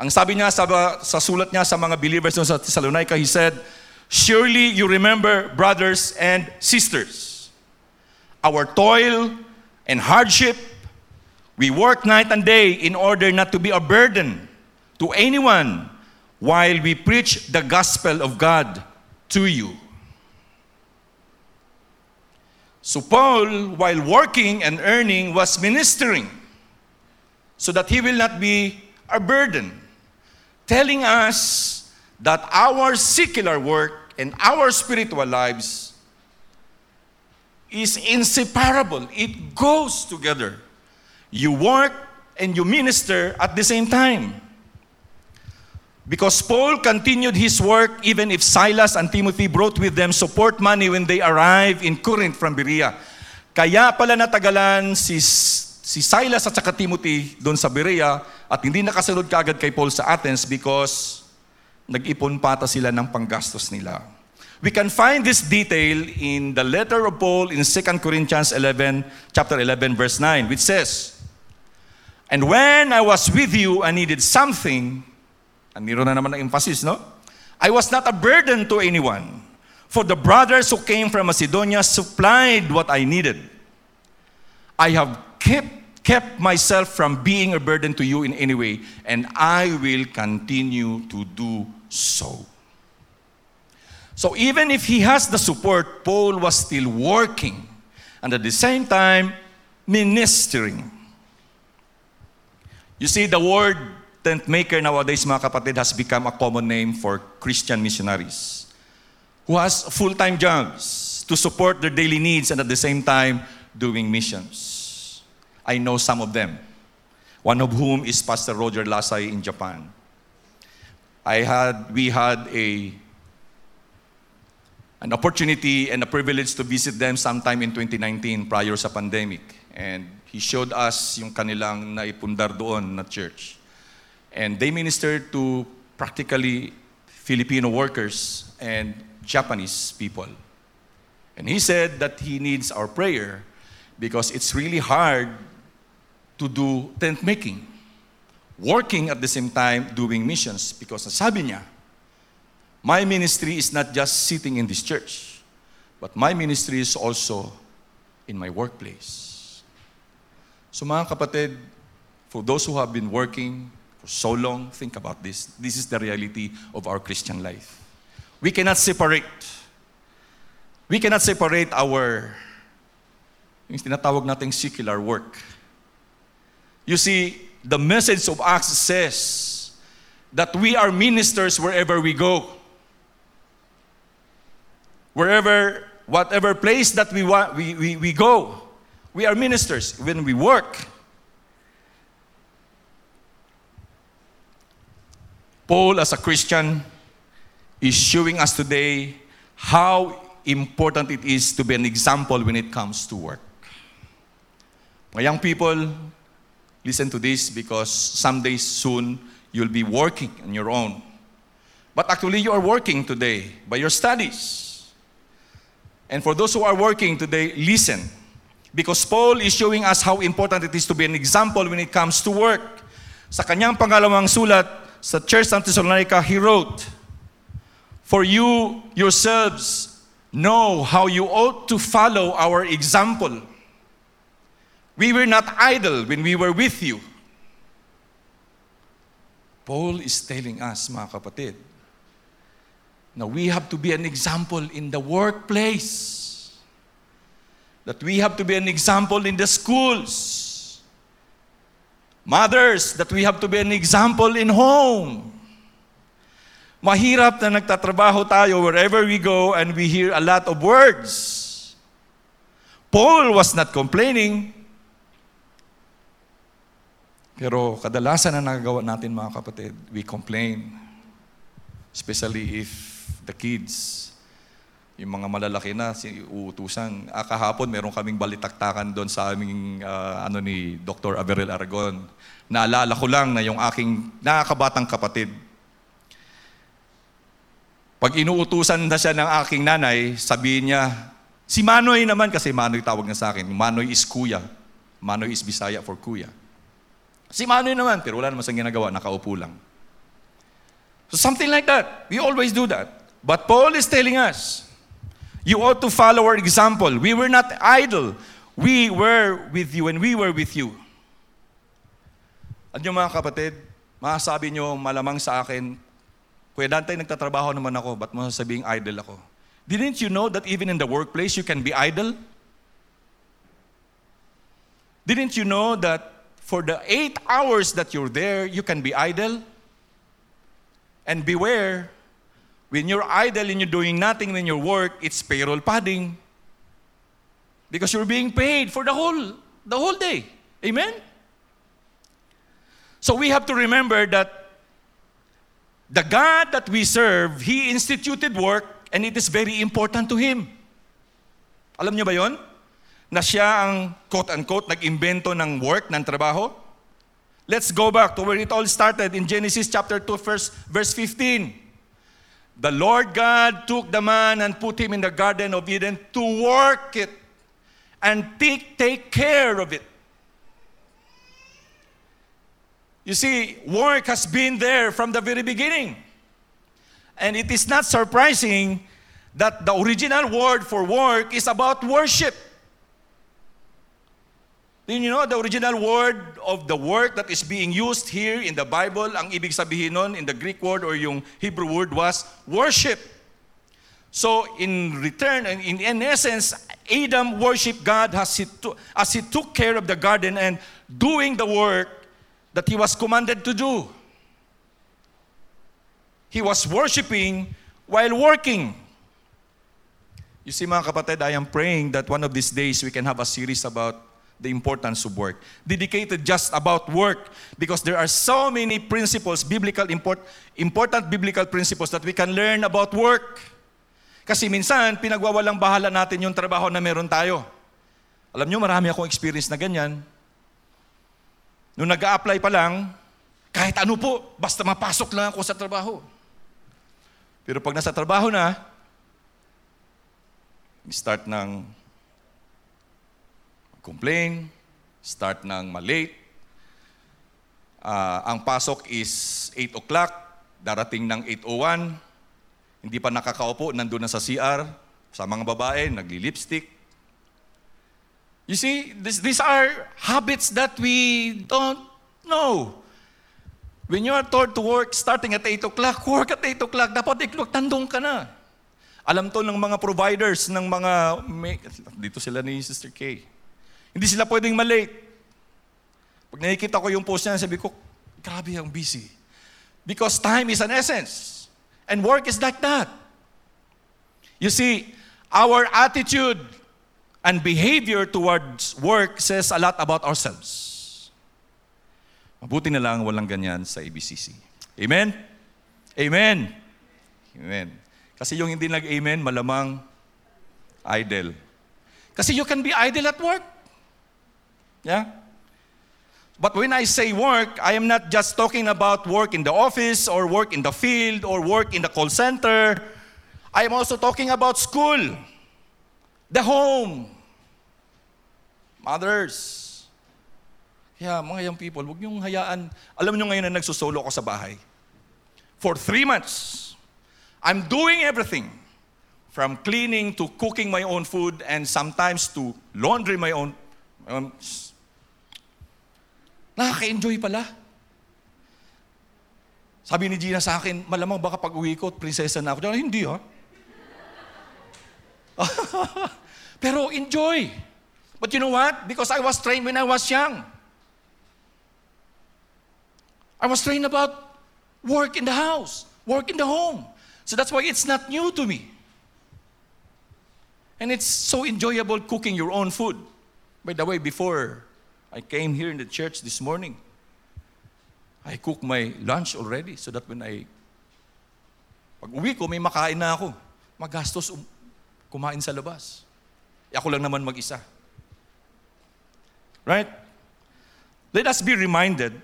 Ang sabi niya sa, sa sulat niya sa mga believers sa Thessalonica, he said, Surely you remember, brothers and sisters, our toil and hardship. We work night and day in order not to be a burden to anyone while we preach the gospel of God to you. So Paul, while working and earning, was ministering so that he will not be a burden, telling us that our secular work and our spiritual lives is inseparable. It goes together. You work and you minister at the same time. Because Paul continued his work even if Silas and Timothy brought with them support money when they arrived in Corinth from Berea. Kaya pala natagalan si, si Silas at saka Timothy doon sa Berea at hindi nakasunod kaagad kay Paul sa Athens because nag-ipon pata sila ng panggastos nila. We can find this detail in the letter of Paul in 2 Corinthians 11, chapter 11, verse 9, which says, And when I was with you, I needed something, and meron na naman ang emphasis, no? I was not a burden to anyone, for the brothers who came from Macedonia supplied what I needed. I have kept, kept myself from being a burden to you in any way, and I will continue to do so. So even if he has the support, Paul was still working and at the same time ministering. You see, the word tent maker nowadays, mga kapatid, has become a common name for Christian missionaries who has full-time jobs to support their daily needs and at the same time doing missions. I know some of them, one of whom is Pastor Roger Lasay in Japan. I had, we had a an opportunity and a privilege to visit them sometime in 2019 prior sa pandemic. And he showed us yung kanilang naipundar doon na church. And they ministered to practically Filipino workers and Japanese people. And he said that he needs our prayer because it's really hard to do tent making. Working at the same time doing missions because sabi niya, my ministry is not just sitting in this church, but my ministry is also in my workplace. So mga kapatid, for those who have been working for so long, think about this. This is the reality of our Christian life. We cannot separate. We cannot separate our yung tinatawag nating secular work. You see, the message of Acts says that we are ministers wherever we go. Wherever, whatever place that we, want, we, we, we go, we are ministers. When we work, Paul, as a Christian, is showing us today how important it is to be an example when it comes to work. My young people, listen to this because someday soon you'll be working on your own. But actually, you are working today by your studies. And for those who are working today, listen. Because Paul is showing us how important it is to be an example when it comes to work. Sa kanyang pangalawang sulat sa Church ng Thessalonica, he wrote, For you yourselves know how you ought to follow our example. We were not idle when we were with you. Paul is telling us, mga kapatid, na we have to be an example in the workplace. That we have to be an example in the schools. Mothers, that we have to be an example in home. Mahirap na nagtatrabaho tayo wherever we go and we hear a lot of words. Paul was not complaining. Pero kadalasan na nagagawa natin mga kapatid, we complain. Especially if the kids, yung mga malalaki na, si uutusan. Ah, kahapon, meron kaming balitaktakan doon sa aming ah, ano ni Dr. Averil Aragon. Naalala ko lang na yung aking nakakabatang kapatid, pag inuutusan na siya ng aking nanay, sabihin niya, si Manoy naman, kasi Manoy tawag na sa akin. Manoy is kuya. Manoy is Bisaya for kuya. Si Manoy naman, pero wala naman siyang ginagawa, nakaupo lang. So something like that. We always do that. But Paul is telling us, you ought to follow our example. We were not idle. We were with you and we were with you. At mga kapatid, masasabi nyo malamang sa akin, Kuya Dante, nagtatrabaho naman ako, ba't mo sabing idle ako? Didn't you know that even in the workplace, you can be idle? Didn't you know that for the eight hours that you're there, you can be idle? And beware, when you're idle and you're doing nothing when you work, it's payroll padding. Because you're being paid for the whole, the whole day. Amen? So we have to remember that the God that we serve, He instituted work and it is very important to Him. Alam niyo ba yon? Na siya ang quote-unquote nag-imbento ng work, ng trabaho? Let's go back to where it all started in Genesis chapter 2, verse, verse 15. The Lord God took the man and put him in the Garden of Eden to work it and take, take care of it. You see, work has been there from the very beginning. And it is not surprising that the original word for work is about worship. Do you know the original word of the work that is being used here in the Bible, ang ibig sabihin nun in the Greek word or yung Hebrew word was worship. So in return, and in, in essence, Adam worshiped God as he, to, as he took care of the garden and doing the work that he was commanded to do. He was worshiping while working. You see, mga kapatid, I am praying that one of these days we can have a series about the importance of work, dedicated just about work, because there are so many principles, biblical import, important biblical principles that we can learn about work. Kasi minsan, pinagwawalang bahala natin yung trabaho na meron tayo. Alam nyo, marami akong experience na ganyan. Nung nag apply pa lang, kahit ano po, basta mapasok lang ako sa trabaho. Pero pag nasa trabaho na, start ng complain, start ng malate. Ah, ang pasok is 8 o'clock, darating ng 8.01, hindi pa nakakaupo, nandun na sa CR, sa mga babae, nagli-lipstick. You see, this, these are habits that we don't know. When you are told to work starting at 8 o'clock, work at 8 o'clock, dapat 8 o'clock, tandong ka na. Alam to ng mga providers, ng mga, dito sila ni Sister Kay. Hindi sila pwedeng malate. Pag nakikita ko yung post niya, sabi ko, grabe ang busy. Because time is an essence. And work is like that. You see, our attitude and behavior towards work says a lot about ourselves. Mabuti na lang walang ganyan sa ABCC. Amen? Amen? Amen. Kasi yung hindi nag-amen, malamang idle. Kasi you can be idle at work. Yeah? But when I say work, I am not just talking about work in the office or work in the field or work in the call center. I am also talking about school, the home, mothers. Kaya mga young people, huwag niyong hayaan. Alam niyo ngayon na nagsusolo ako sa bahay. For three months, I'm doing everything. From cleaning to cooking my own food and sometimes to laundry my own. Um, Nakaka-enjoy pala. Sabi ni Gina sa akin, malamang baka pag uwi ko, prinsesa na ako. Hindi ha. Pero enjoy. But you know what? Because I was trained when I was young. I was trained about work in the house, work in the home. So that's why it's not new to me. And it's so enjoyable cooking your own food. By the way, before I came here in the church this morning. I cook my lunch already so that when I pag uwi ko, may makain na ako. Magastos um, kumain sa labas. E ako lang naman mag-isa. Right? Let us be reminded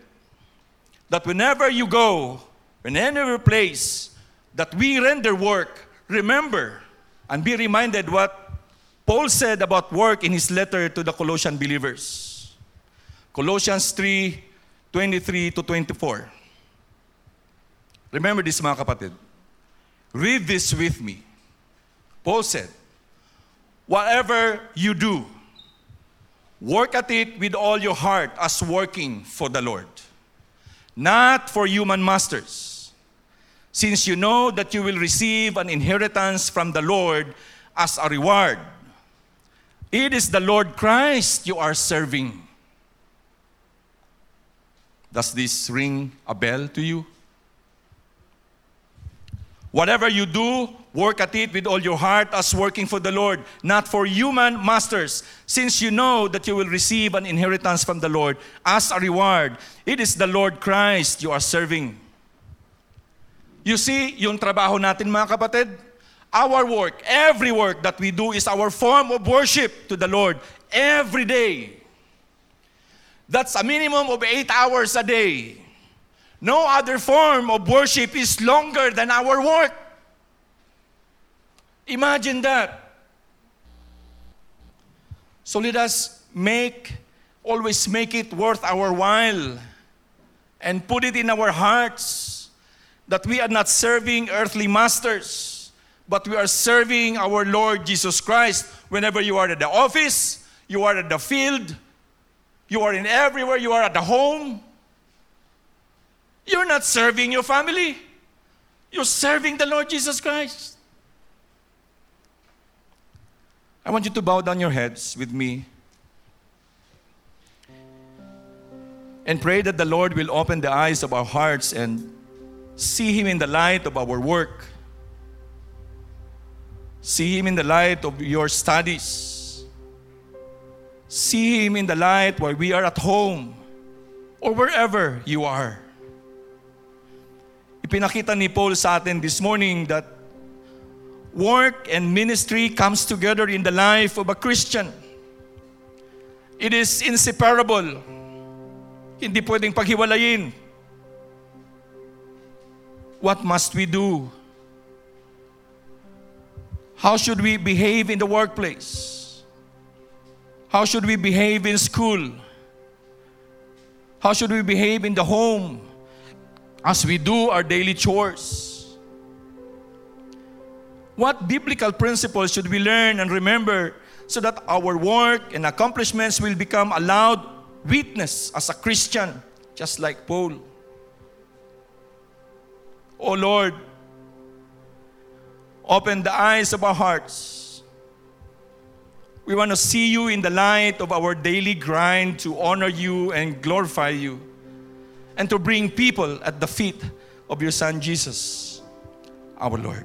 that whenever you go, in any place that we render work, remember and be reminded what Paul said about work in his letter to the Colossian believers. Colossians 3, 23 to 24. Remember this mga kapatid. Read this with me. Paul said, Whatever you do, work at it with all your heart as working for the Lord, not for human masters, since you know that you will receive an inheritance from the Lord as a reward. It is the Lord Christ you are serving. Does this ring a bell to you? Whatever you do, work at it with all your heart as working for the Lord, not for human masters, since you know that you will receive an inheritance from the Lord as a reward. It is the Lord Christ you are serving. You see, yung trabaho natin mga kapatid, our work, every work that we do is our form of worship to the Lord every day. That's a minimum of eight hours a day. No other form of worship is longer than our work. Imagine that. So let us make, always make it worth our while and put it in our hearts that we are not serving earthly masters, but we are serving our Lord Jesus Christ. Whenever you are at the office, you are at the field, you are in everywhere, you are at the home. You're not serving your family. You're serving the Lord Jesus Christ. I want you to bow down your heads with me and pray that the Lord will open the eyes of our hearts and see Him in the light of our work. See Him in the light of your studies. See Him in the light while we are at home or wherever you are. Ipinakita ni Paul sa atin this morning that work and ministry comes together in the life of a Christian. It is inseparable. Hindi pwedeng paghiwalayin. What must we do? How should we behave in the workplace? How should we behave in school? How should we behave in the home as we do our daily chores? What biblical principles should we learn and remember so that our work and accomplishments will become a loud witness as a Christian, just like Paul? Oh Lord, open the eyes of our hearts. We want to see you in the light of our daily grind to honor you and glorify you, and to bring people at the feet of your Son Jesus, our Lord.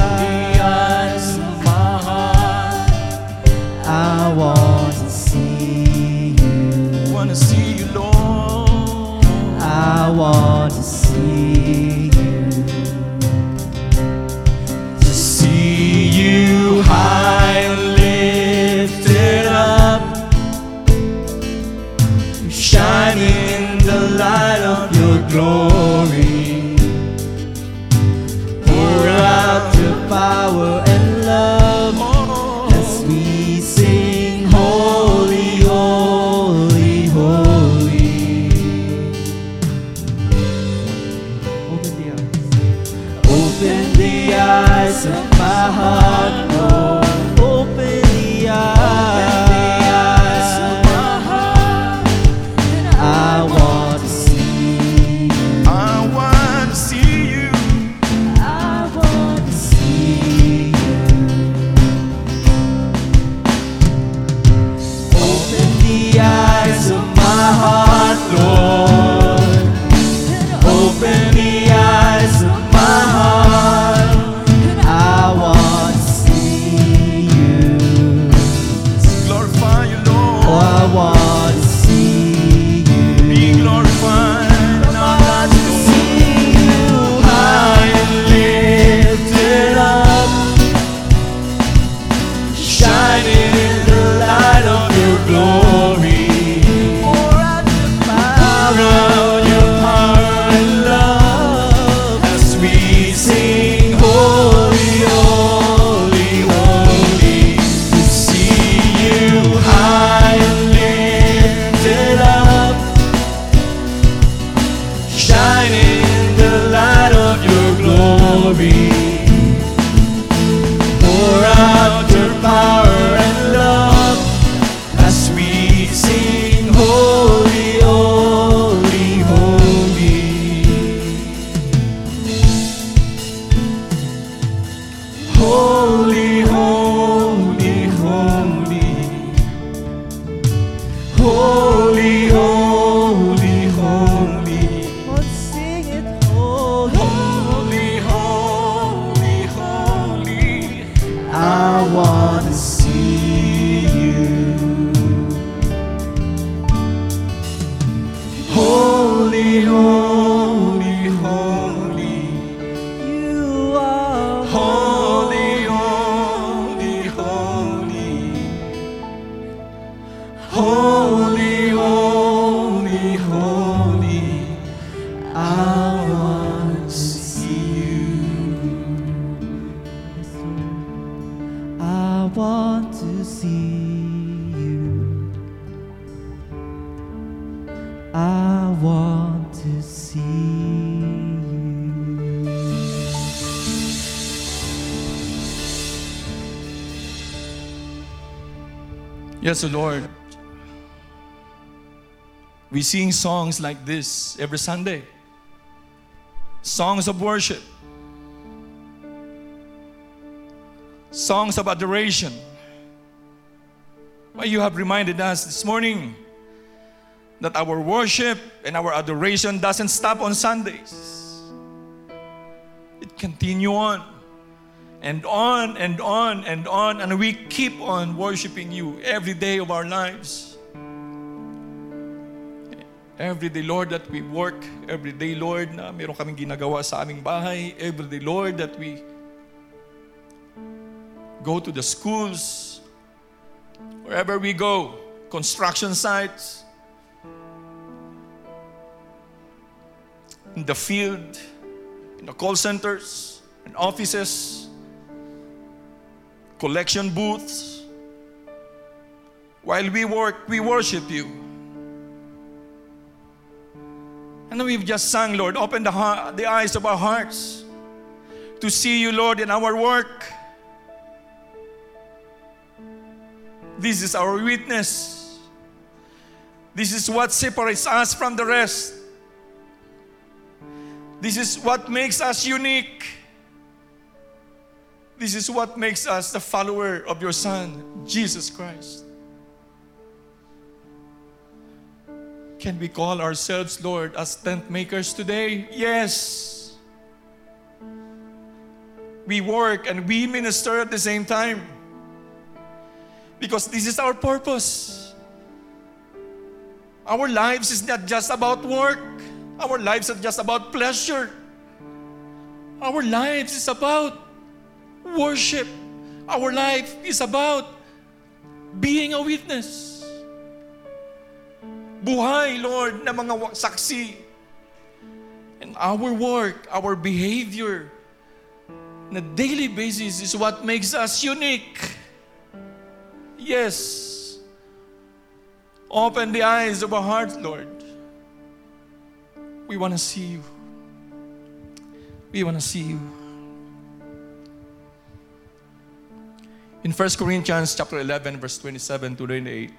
I want to see you. want to see you, Lord. I want heart, Yes, Lord. We sing songs like this every Sunday songs of worship, songs of adoration. Why you have reminded us this morning that our worship and our adoration doesn't stop on Sundays. It continue on and on and on and on and we keep on worshiping you every day of our lives. Every day, Lord, that we work. Every day, Lord, na meron kaming ginagawa sa aming bahay. Every day, Lord, that we go to the schools, wherever we go, construction sites, in the field, in the call centers, in offices, collection booths. While we work, we worship you. And we've just sung, Lord, open the, heart, the eyes of our hearts to see you, Lord, in our work. This is our witness. This is what separates us from the rest. This is what makes us unique. This is what makes us the follower of your Son, Jesus Christ. Can we call ourselves, Lord, as tent makers today? Yes. We work and we minister at the same time. Because this is our purpose. Our lives is not just about work. Our lives are just about pleasure. Our lives is about worship. Our life is about being a witness. Buhay, Lord, na mga saksi. And our work, our behavior, na daily basis is what makes us unique. Yes. Open the eyes of our hearts, Lord. We want to see you. We want to see you. In 1 Corinthians chapter 11 verse 27 to 28,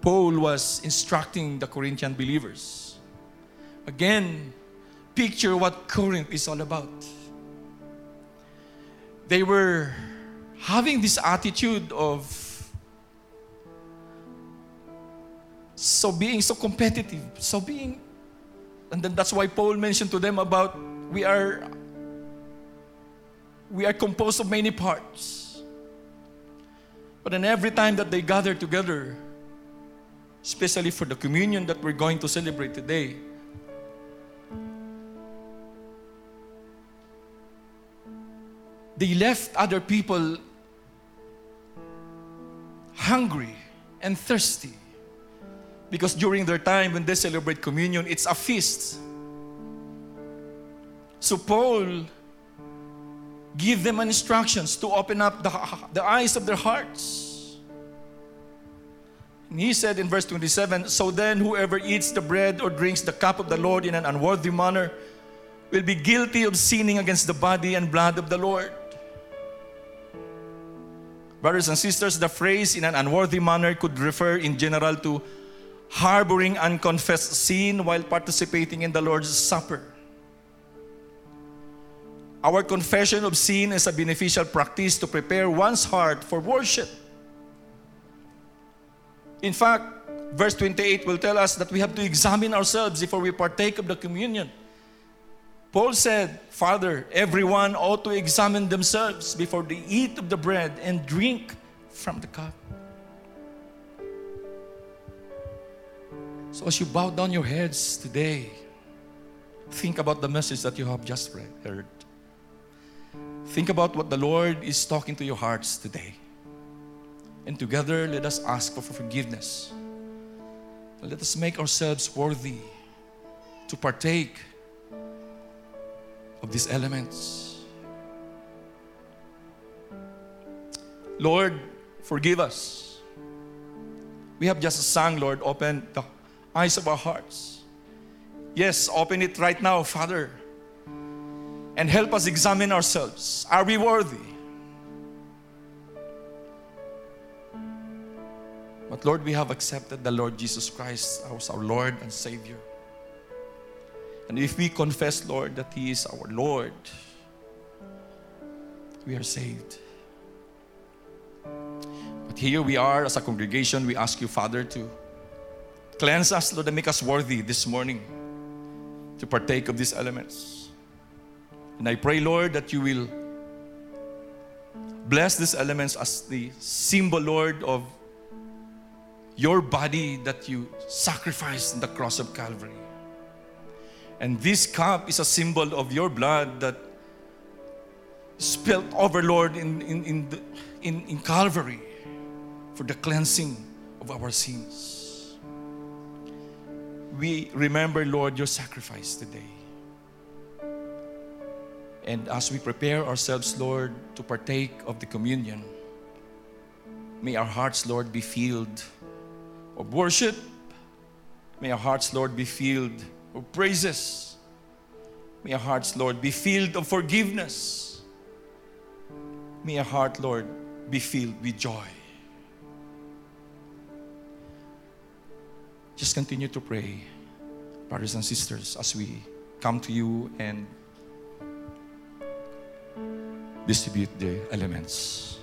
Paul was instructing the Corinthian believers. Again, picture what Corinth is all about. They were having this attitude of so being so competitive, so being and then that's why Paul mentioned to them about we are we are composed of many parts. But then every time that they gather together, especially for the communion that we're going to celebrate today, they left other people hungry and thirsty. Because during their time when they celebrate communion, it's a feast. So Paul give them instructions to open up the, the eyes of their hearts. And he said in verse 27 So then, whoever eats the bread or drinks the cup of the Lord in an unworthy manner will be guilty of sinning against the body and blood of the Lord. Brothers and sisters, the phrase in an unworthy manner could refer in general to harboring unconfessed sin while participating in the Lord's Supper. Our confession of sin is a beneficial practice to prepare one's heart for worship. In fact, verse 28 will tell us that we have to examine ourselves before we partake of the communion. Paul said, Father, everyone ought to examine themselves before they eat of the bread and drink from the cup. So as you bow down your heads today, think about the message that you have just read, heard. Think about what the Lord is talking to your hearts today. And together, let us ask for forgiveness. Let us make ourselves worthy to partake of these elements. Lord, forgive us. We have just sung, Lord, open the eyes of our hearts. Yes, open it right now, Father and help us examine ourselves. Are we worthy? But Lord, we have accepted the Lord Jesus Christ as our Lord and Savior. And if we confess, Lord, that He is our Lord, we are saved. But here we are as a congregation, we ask you, Father, to cleanse us, Lord, and make us worthy this morning to partake of these elements. And I pray, Lord, that you will bless these elements as the symbol, Lord, of your body that you sacrificed in the cross of Calvary. And this cup is a symbol of your blood that spilled over, Lord, in, in, in, the, in, in Calvary for the cleansing of our sins. We remember, Lord, your sacrifice today. And as we prepare ourselves, Lord, to partake of the communion, may our hearts, Lord, be filled of worship. May our hearts, Lord, be filled of praises. May our hearts, Lord, be filled of forgiveness. May our heart, Lord, be filled with joy. Just continue to pray, brothers and sisters, as we come to you and distribute the elements.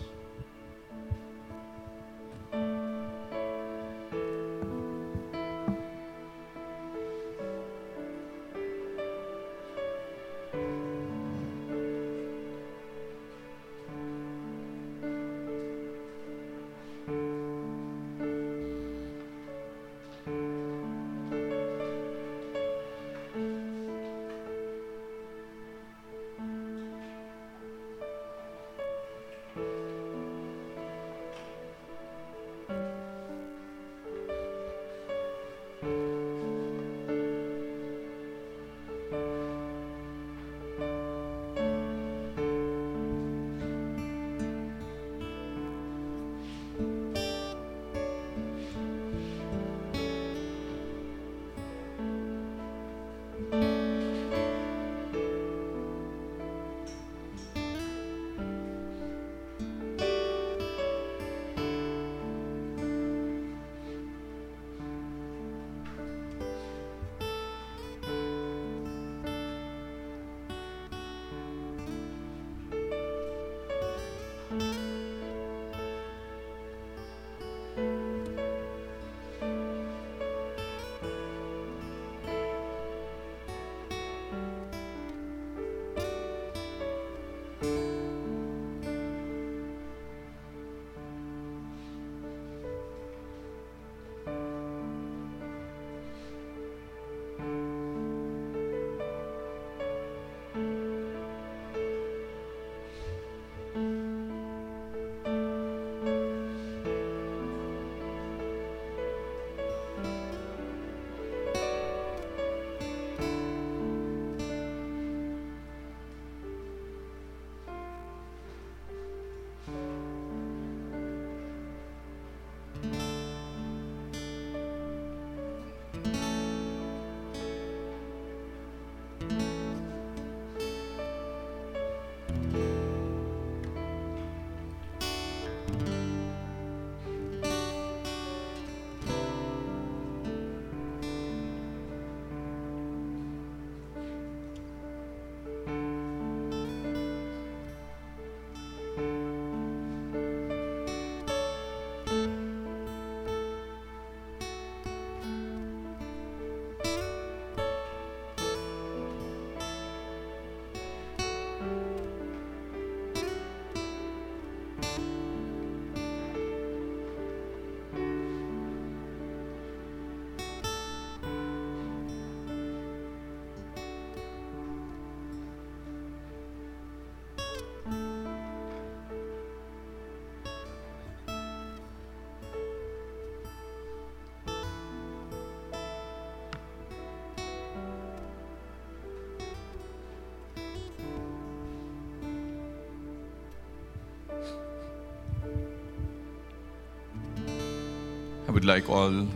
Would like all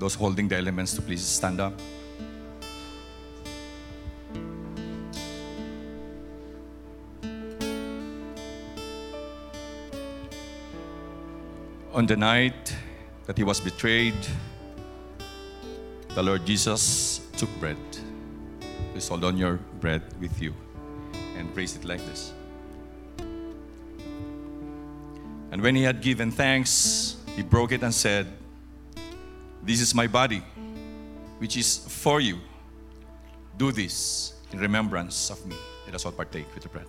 those holding the elements to please stand up. On the night that he was betrayed, the Lord Jesus took bread. Please hold on your bread with you and praise it like this. And when he had given thanks, he broke it and said, This is my body, which is for you. Do this in remembrance of me. Let us all partake with the bread.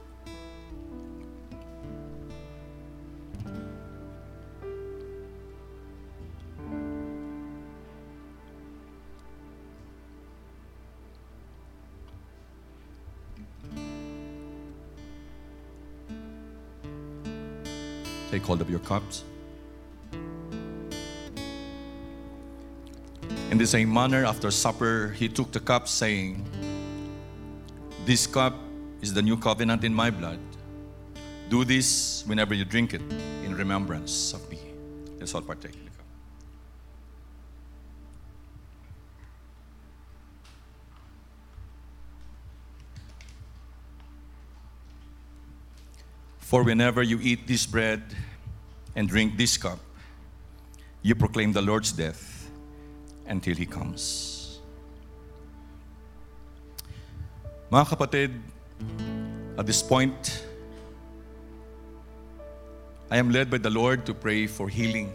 Take hold of your cups. In the same manner, after supper, he took the cup, saying, This cup is the new covenant in my blood. Do this whenever you drink it in remembrance of me. Let's all partake. For whenever you eat this bread and drink this cup, you proclaim the Lord's death until He comes. Mga kapatid, at this point, I am led by the Lord to pray for healing.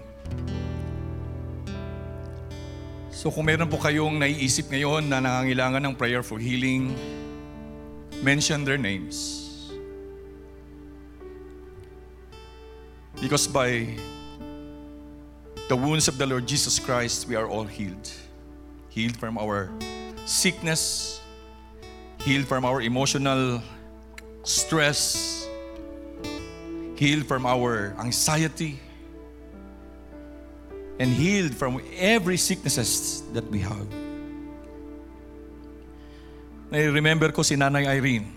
So kung meron po kayong naiisip ngayon na nangangailangan ng prayer for healing, mention their names. Because by the wounds of the Lord Jesus Christ, we are all healed. Healed from our sickness, healed from our emotional stress, healed from our anxiety, and healed from every sicknesses that we have. I-remember ko si Nanay Irene.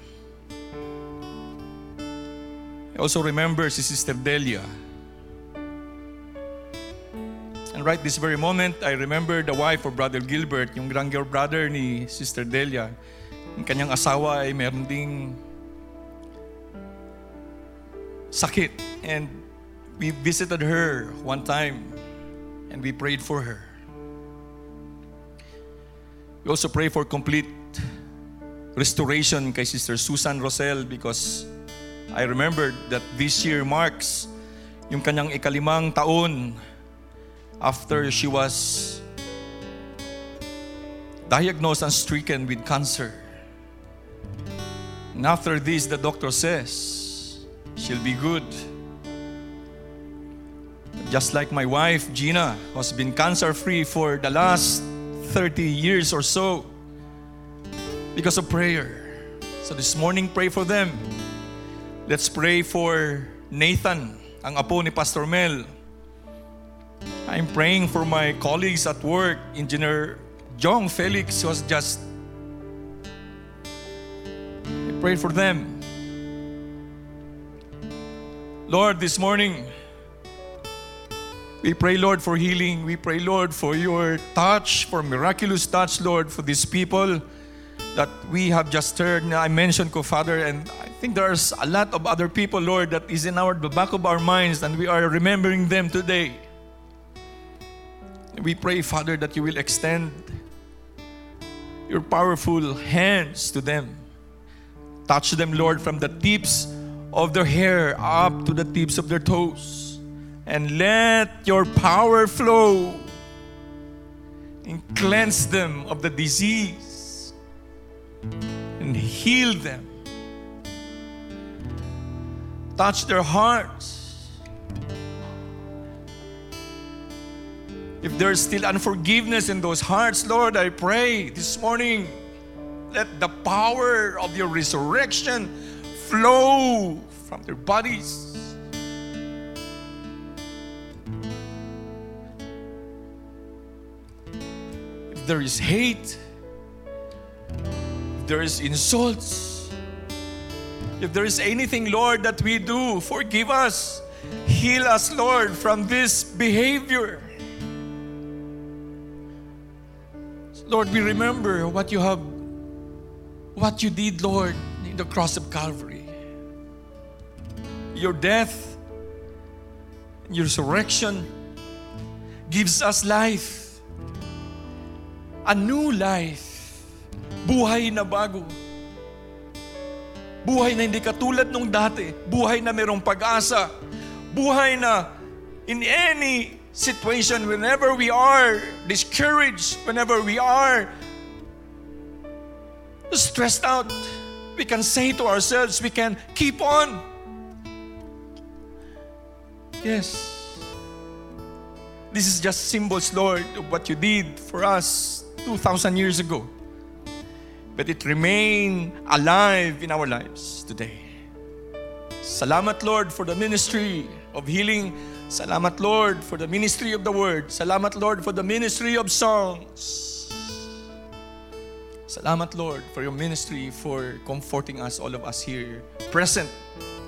I also remember si Sister Delia. Right this very moment, I remember the wife of Brother Gilbert, yung younger brother ni Sister Delia. Yung kanyang asawa ay meron ding sakit. And we visited her one time and we prayed for her. We also pray for complete restoration kay Sister Susan Rosel because I remember that this year marks yung kanyang ikalimang taon after she was diagnosed and stricken with cancer. And after this, the doctor says she'll be good. Just like my wife, Gina, has been cancer free for the last 30 years or so because of prayer. So this morning, pray for them. Let's pray for Nathan, ang apo ni Pastor Mel. I'm praying for my colleagues at work, Engineer Jong Felix was just I pray for them. Lord, this morning, we pray, Lord, for healing. We pray, Lord, for your touch, for miraculous touch, Lord, for these people that we have just heard. I mentioned ko, Father, and I think there's a lot of other people, Lord, that is in our the back of our minds, and we are remembering them today. We pray, Father, that you will extend your powerful hands to them. Touch them, Lord, from the tips of their hair up to the tips of their toes. And let your power flow and cleanse them of the disease and heal them. Touch their hearts. If there's still unforgiveness in those hearts, Lord, I pray this morning, let the power of your resurrection flow from their bodies. If there is hate, if there is insults, if there is anything, Lord, that we do, forgive us. Heal us, Lord, from this behavior. Lord, we remember what you have, what you did, Lord, in the cross of Calvary. Your death, your resurrection, gives us life. A new life. Buhay na bago. Buhay na hindi katulad nung dati. Buhay na mayroong pag-asa. Buhay na in any situation, whenever we are discouraged, whenever we are stressed out, we can say to ourselves, we can keep on. Yes. This is just symbols, Lord, of what you did for us 2,000 years ago. But it remain alive in our lives today. Salamat, Lord, for the ministry of healing. Salamat, Lord, for the ministry of the word. Salamat, Lord, for the ministry of songs. Salamat, Lord, for your ministry, for comforting us, all of us here present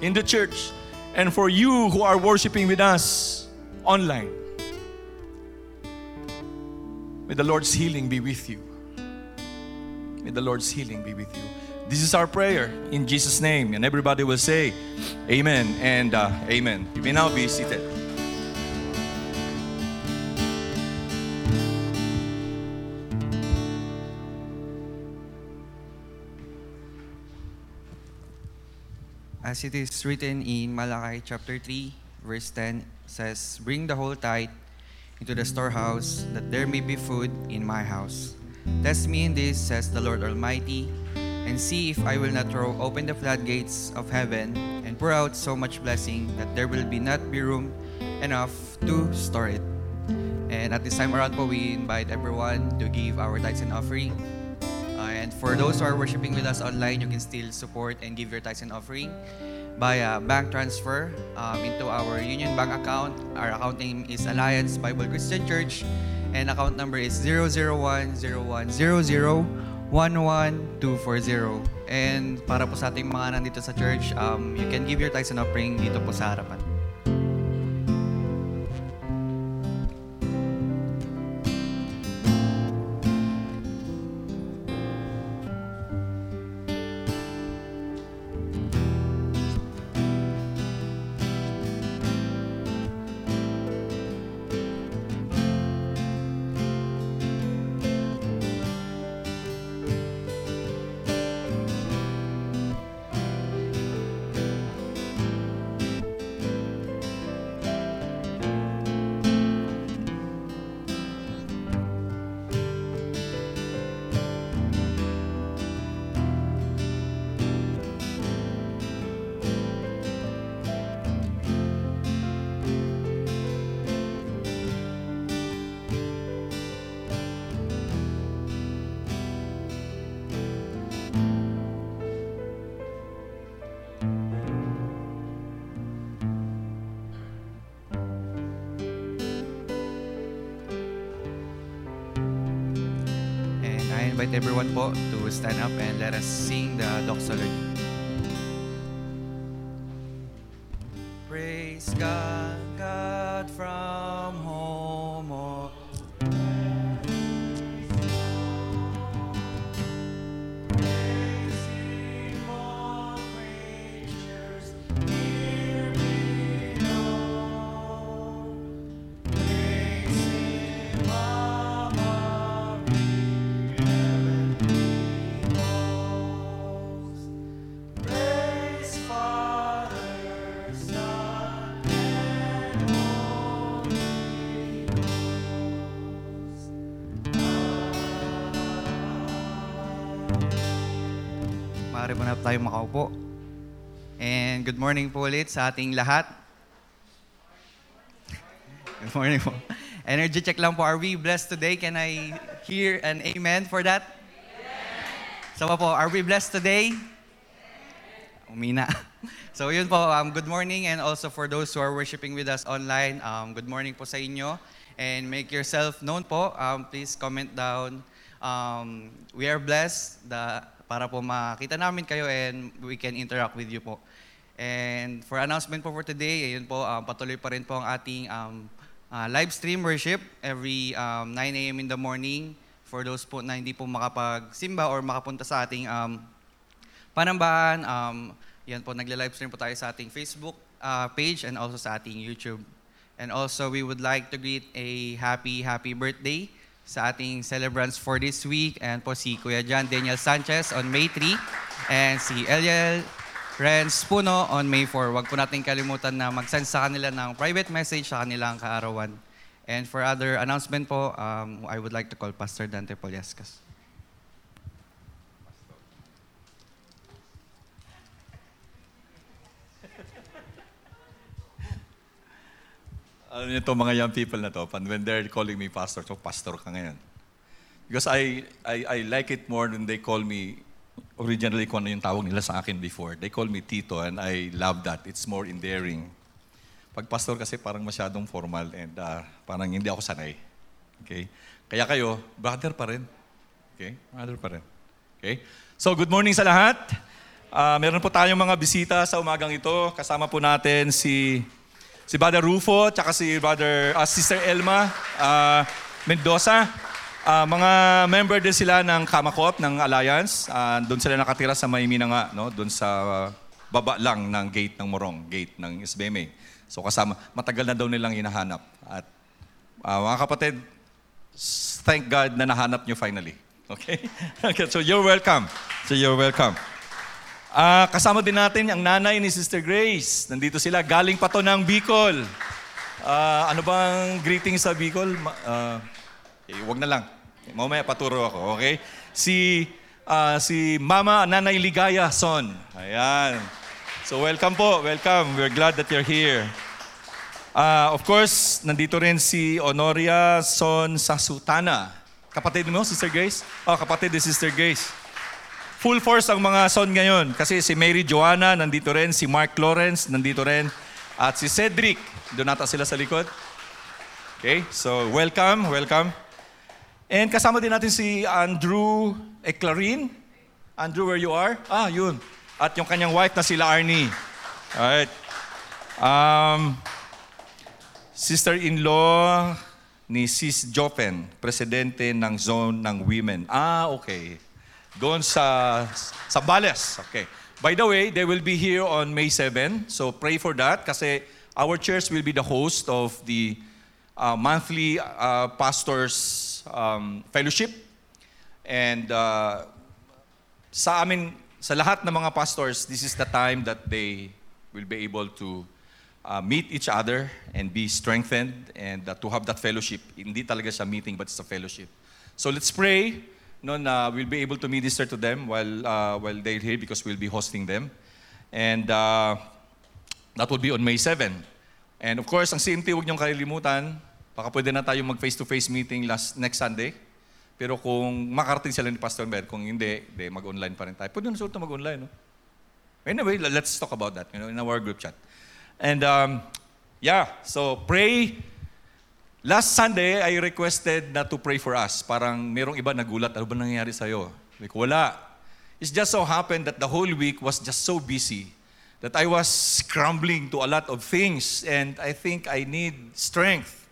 in the church, and for you who are worshiping with us online. May the Lord's healing be with you. May the Lord's healing be with you. This is our prayer in Jesus' name. And everybody will say, Amen and uh, Amen. You may now be seated. As it is written in Malachi chapter 3, verse 10 says, Bring the whole tithe into the storehouse, that there may be food in my house. Test me in this, says the Lord Almighty, and see if I will not throw open the floodgates of heaven and pour out so much blessing that there will be not be room enough to store it. And at this time around po, we invite everyone to give our tithes and offering. Uh, and for those who are worshiping with us online, you can still support and give your tithes and offering via bank transfer um, into our Union Bank account. Our account name is Alliance Bible Christian Church, and account number is 001-0100-11240. And para po sa ating mga nandito sa church, um, you can give your tithes and offering dito po sa harapan. Invite everyone po to stand up and let us sing the doxology. Maaari mo na tayo makaupo. And good morning po ulit sa ating lahat. Good morning po. Energy check lang po. Are we blessed today? Can I hear an amen for that? Sama po, are we blessed today? Umina. So yun po, um, good morning and also for those who are worshiping with us online, um, good morning po sa inyo. And make yourself known po. Um, please comment down. Um, we are blessed the, para po makita namin kayo and we can interact with you po. And for announcement po for today, ayun po, um, patuloy pa rin po ang ating um, uh, live stream worship every um, 9 a.m. in the morning for those po na hindi po makapagsimba or makapunta sa ating um, panambahan. Um, yan po, nagle-live stream po tayo sa ating Facebook uh, page and also sa ating YouTube. And also, we would like to greet a happy, happy birthday sa ating celebrants for this week. And po si Kuya John Daniel Sanchez on May 3 and si Eliel Renz Puno on May 4. Huwag po natin kalimutan na mag-send sa kanila ng private message sa kanilang kaarawan. And for other announcement po, um, I would like to call Pastor Dante Poliascas. Alam niyo to mga young people na to, when they're calling me pastor, so pastor ka ngayon. Because I, I, I like it more when they call me, originally kung ano yung tawag nila sa akin before. They call me Tito and I love that. It's more endearing. Pag pastor kasi parang masyadong formal and uh, parang hindi ako sanay. Okay? Kaya kayo, brother pa rin. Okay? Brother pa rin. Okay? So, good morning sa lahat. Ah, meron po tayong mga bisita sa umagang ito. Kasama po natin si si Brother Rufo, tsaka si Brother ah, Sister Elma ah, Mendoza. Ah, mga member din sila ng Kamakop, ng Alliance. Ah, doon sila nakatira sa Maymina nga, no? doon sa ah, baba lang ng gate ng Morong, gate ng SBMA. So kasama, matagal na daw nilang hinahanap. At ah, mga kapatid, thank God na nahanap nyo finally. Okay? okay so you're welcome. So you're welcome. Ah, kasama din natin ang nanay ni Sister Grace. Nandito sila. Galing pa to ng Bicol. Ah, ano bang greeting sa Bicol? Ah, eh, wag na lang. Mamaya paturo ako, okay? Si ah, si Mama Nanay Ligaya Son. Ayan. So welcome po, welcome. We're glad that you're here. Ah, of course, nandito rin si Honoria Son Sasutana. Kapatid mo, Sister Grace? Oh, kapatid ni Sister Grace. Full force ang mga son ngayon kasi si Mary Joanna nandito rin, si Mark Lawrence nandito rin, at si Cedric, doon nata sila sa likod. Okay, so welcome, welcome. And kasama din natin si Andrew Eclarin. Andrew, where you are? Ah, yun. At yung kanyang wife na sila Arnie. Alright. Um, sister-in-law ni Sis Jopen, presidente ng zone ng women. Ah, okay. Doon sa sa Bales. Okay. By the way, they will be here on May 7. So pray for that kasi our church will be the host of the uh, monthly uh, pastors um, fellowship. And uh, sa amin, sa lahat ng mga pastors, this is the time that they will be able to uh, meet each other and be strengthened and uh, to have that fellowship. Hindi talaga siya meeting, but it's a fellowship. So let's pray no, na we'll be able to minister to them while, uh, while they're here because we'll be hosting them. And uh, that will be on May 7. And of course, ang CMT, huwag niyong kalilimutan, baka pwede na tayo mag face-to-face meeting last, next Sunday. Pero kung makarating sila ni Pastor Mer, kung hindi, de, mag-online pa rin tayo. Pwede na na mag-online, no? Anyway, let's talk about that, you know, in our group chat. And um, yeah, so pray. Last Sunday, I requested na to pray for us. Parang merong iba nagulat, ano ba nangyayari sa'yo? Like, wala. It just so happened that the whole week was just so busy that I was scrambling to a lot of things and I think I need strength.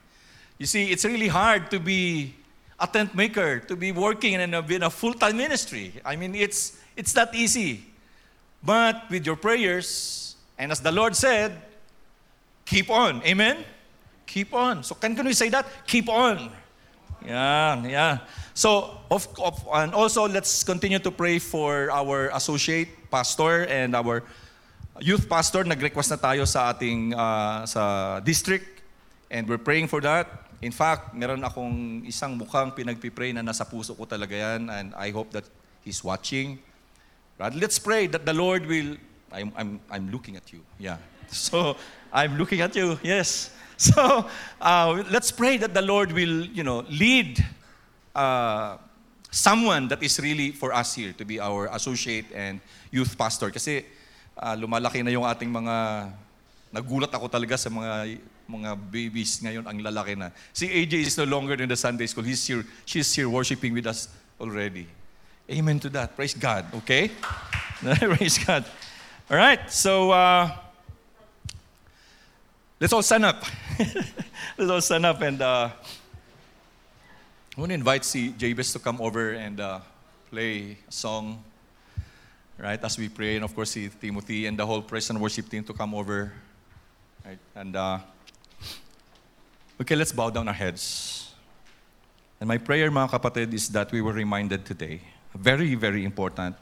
You see, it's really hard to be a tent maker, to be working in a, in a full-time ministry. I mean, it's, it's not easy. But with your prayers, and as the Lord said, keep on. Amen? Keep on. So can, can we say that? Keep on. Yeah, yeah. So, of, of, and also let's continue to pray for our associate pastor and our youth pastor. Nag-request na tayo sa ating uh, sa district and we're praying for that. In fact, meron akong isang mukhang pinagpipray na nasa puso ko talaga yan and I hope that he's watching. Right? Let's pray that the Lord will. I'm, I'm, I'm looking at you. Yeah. So I'm looking at you. Yes. So uh, let's pray that the Lord will, you know, lead uh, someone that is really for us here to be our associate and youth pastor. Kasi uh, lumalaki na yung ating mga. Nagulat ako talaga sa mga mga babies ngayon ang lalaki na. Si AJ is no longer in the Sunday school. He's here, she's here worshiping with us already. Amen to that. Praise God. Okay? Praise God. All right. So, uh, let's all stand up. let's all stand up and uh, I want to invite si Jabez to come over and uh, play a song. Right, as we pray, and of course, si Timothy and the whole praise and worship team to come over. Right, and uh, Okay, let's bow down our heads. And my prayer, mga kapatid, is that we were reminded today, a very, very important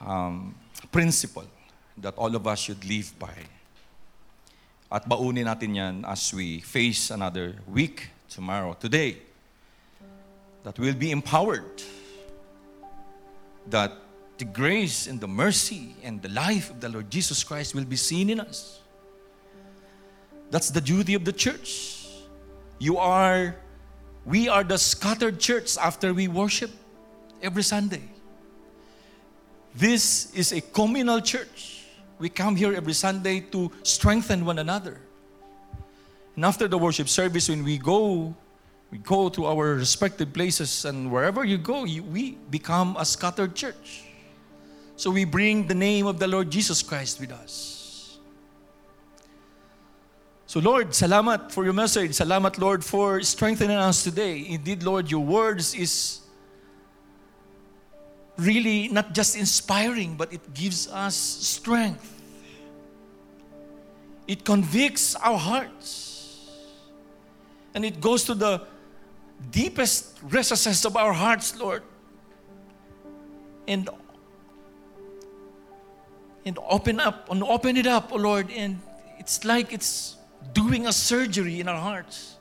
um, principle that all of us should live by. At baunin natin yan as we face another week tomorrow, today. That we'll be empowered. That the grace and the mercy and the life of the Lord Jesus Christ will be seen in us. That's the duty of the church. You are, we are the scattered church after we worship every Sunday. This is a communal church. We come here every Sunday to strengthen one another. And after the worship service, when we go, we go to our respective places, and wherever you go, you, we become a scattered church. So we bring the name of the Lord Jesus Christ with us. So, Lord, salamat for your message. Salamat, Lord, for strengthening us today. Indeed, Lord, your words is really not just inspiring, but it gives us strength. It convicts our hearts. And it goes to the deepest recesses of our hearts, Lord. And and open up and open it up, oh Lord, and it's like it's doing a surgery in our hearts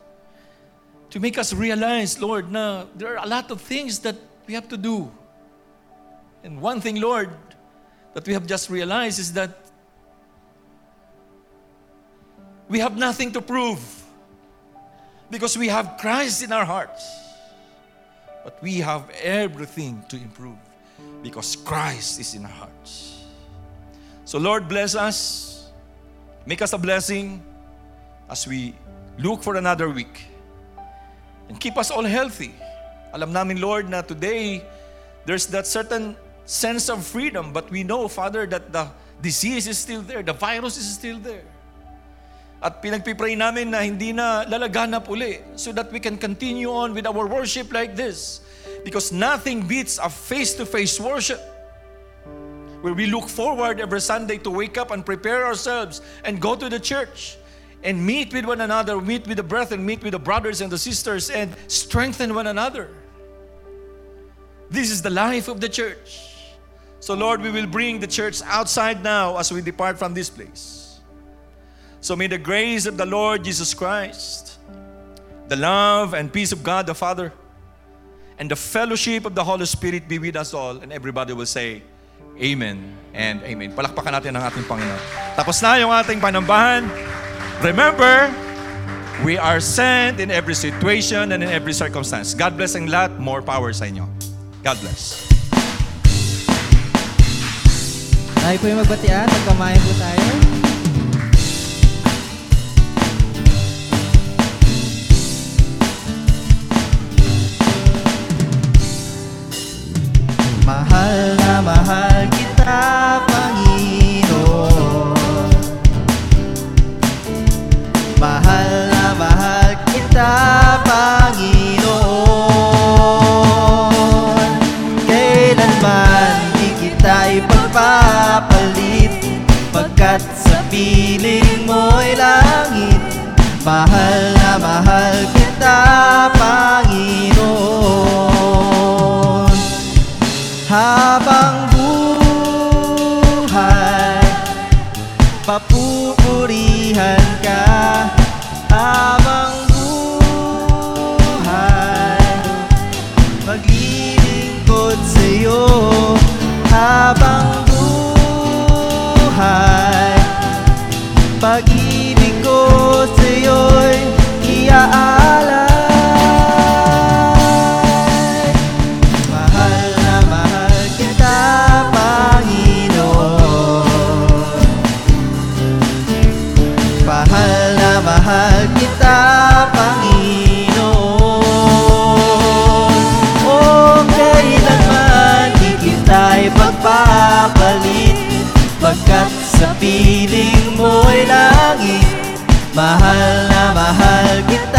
to make us realize, Lord, now there are a lot of things that we have to do. And one thing, Lord, that we have just realized is that we have nothing to prove because we have Christ in our hearts. But we have everything to improve because Christ is in our hearts. So, Lord, bless us. Make us a blessing as we look for another week. And keep us all healthy. Alam namin, Lord, na today there's that certain sense of freedom, but we know, Father, that the disease is still there, the virus is still there. At pinagpipray namin na hindi na lalaganap uli so that we can continue on with our worship like this. Because nothing beats a face-to-face worship where we look forward every Sunday to wake up and prepare ourselves and go to the church and meet with one another, meet with the brethren, meet with the brothers and the sisters, and strengthen one another. This is the life of the church. So, Lord, we will bring the church outside now as we depart from this place. So, may the grace of the Lord Jesus Christ, the love and peace of God the Father, and the fellowship of the Holy Spirit be with us all. And everybody will say, Amen and Amen. Palakpakan natin ang ating Panginoon. Tapos na yung ating panambahan. Remember, we are sent in every situation and in every circumstance. God bless ang lahat. More power sa inyo. God bless. Tayo po yung magbatian. Magkamayan po tayo. Mahal kita, Panginoon. Mahal na mahal kita, Panginoon. Kailanman di kita ipagpapalit Pagkat sa piling mo'y langit Mahal na mahal kita, Panginoon Habang sa piling mo'y langit. Mahal na mahal kita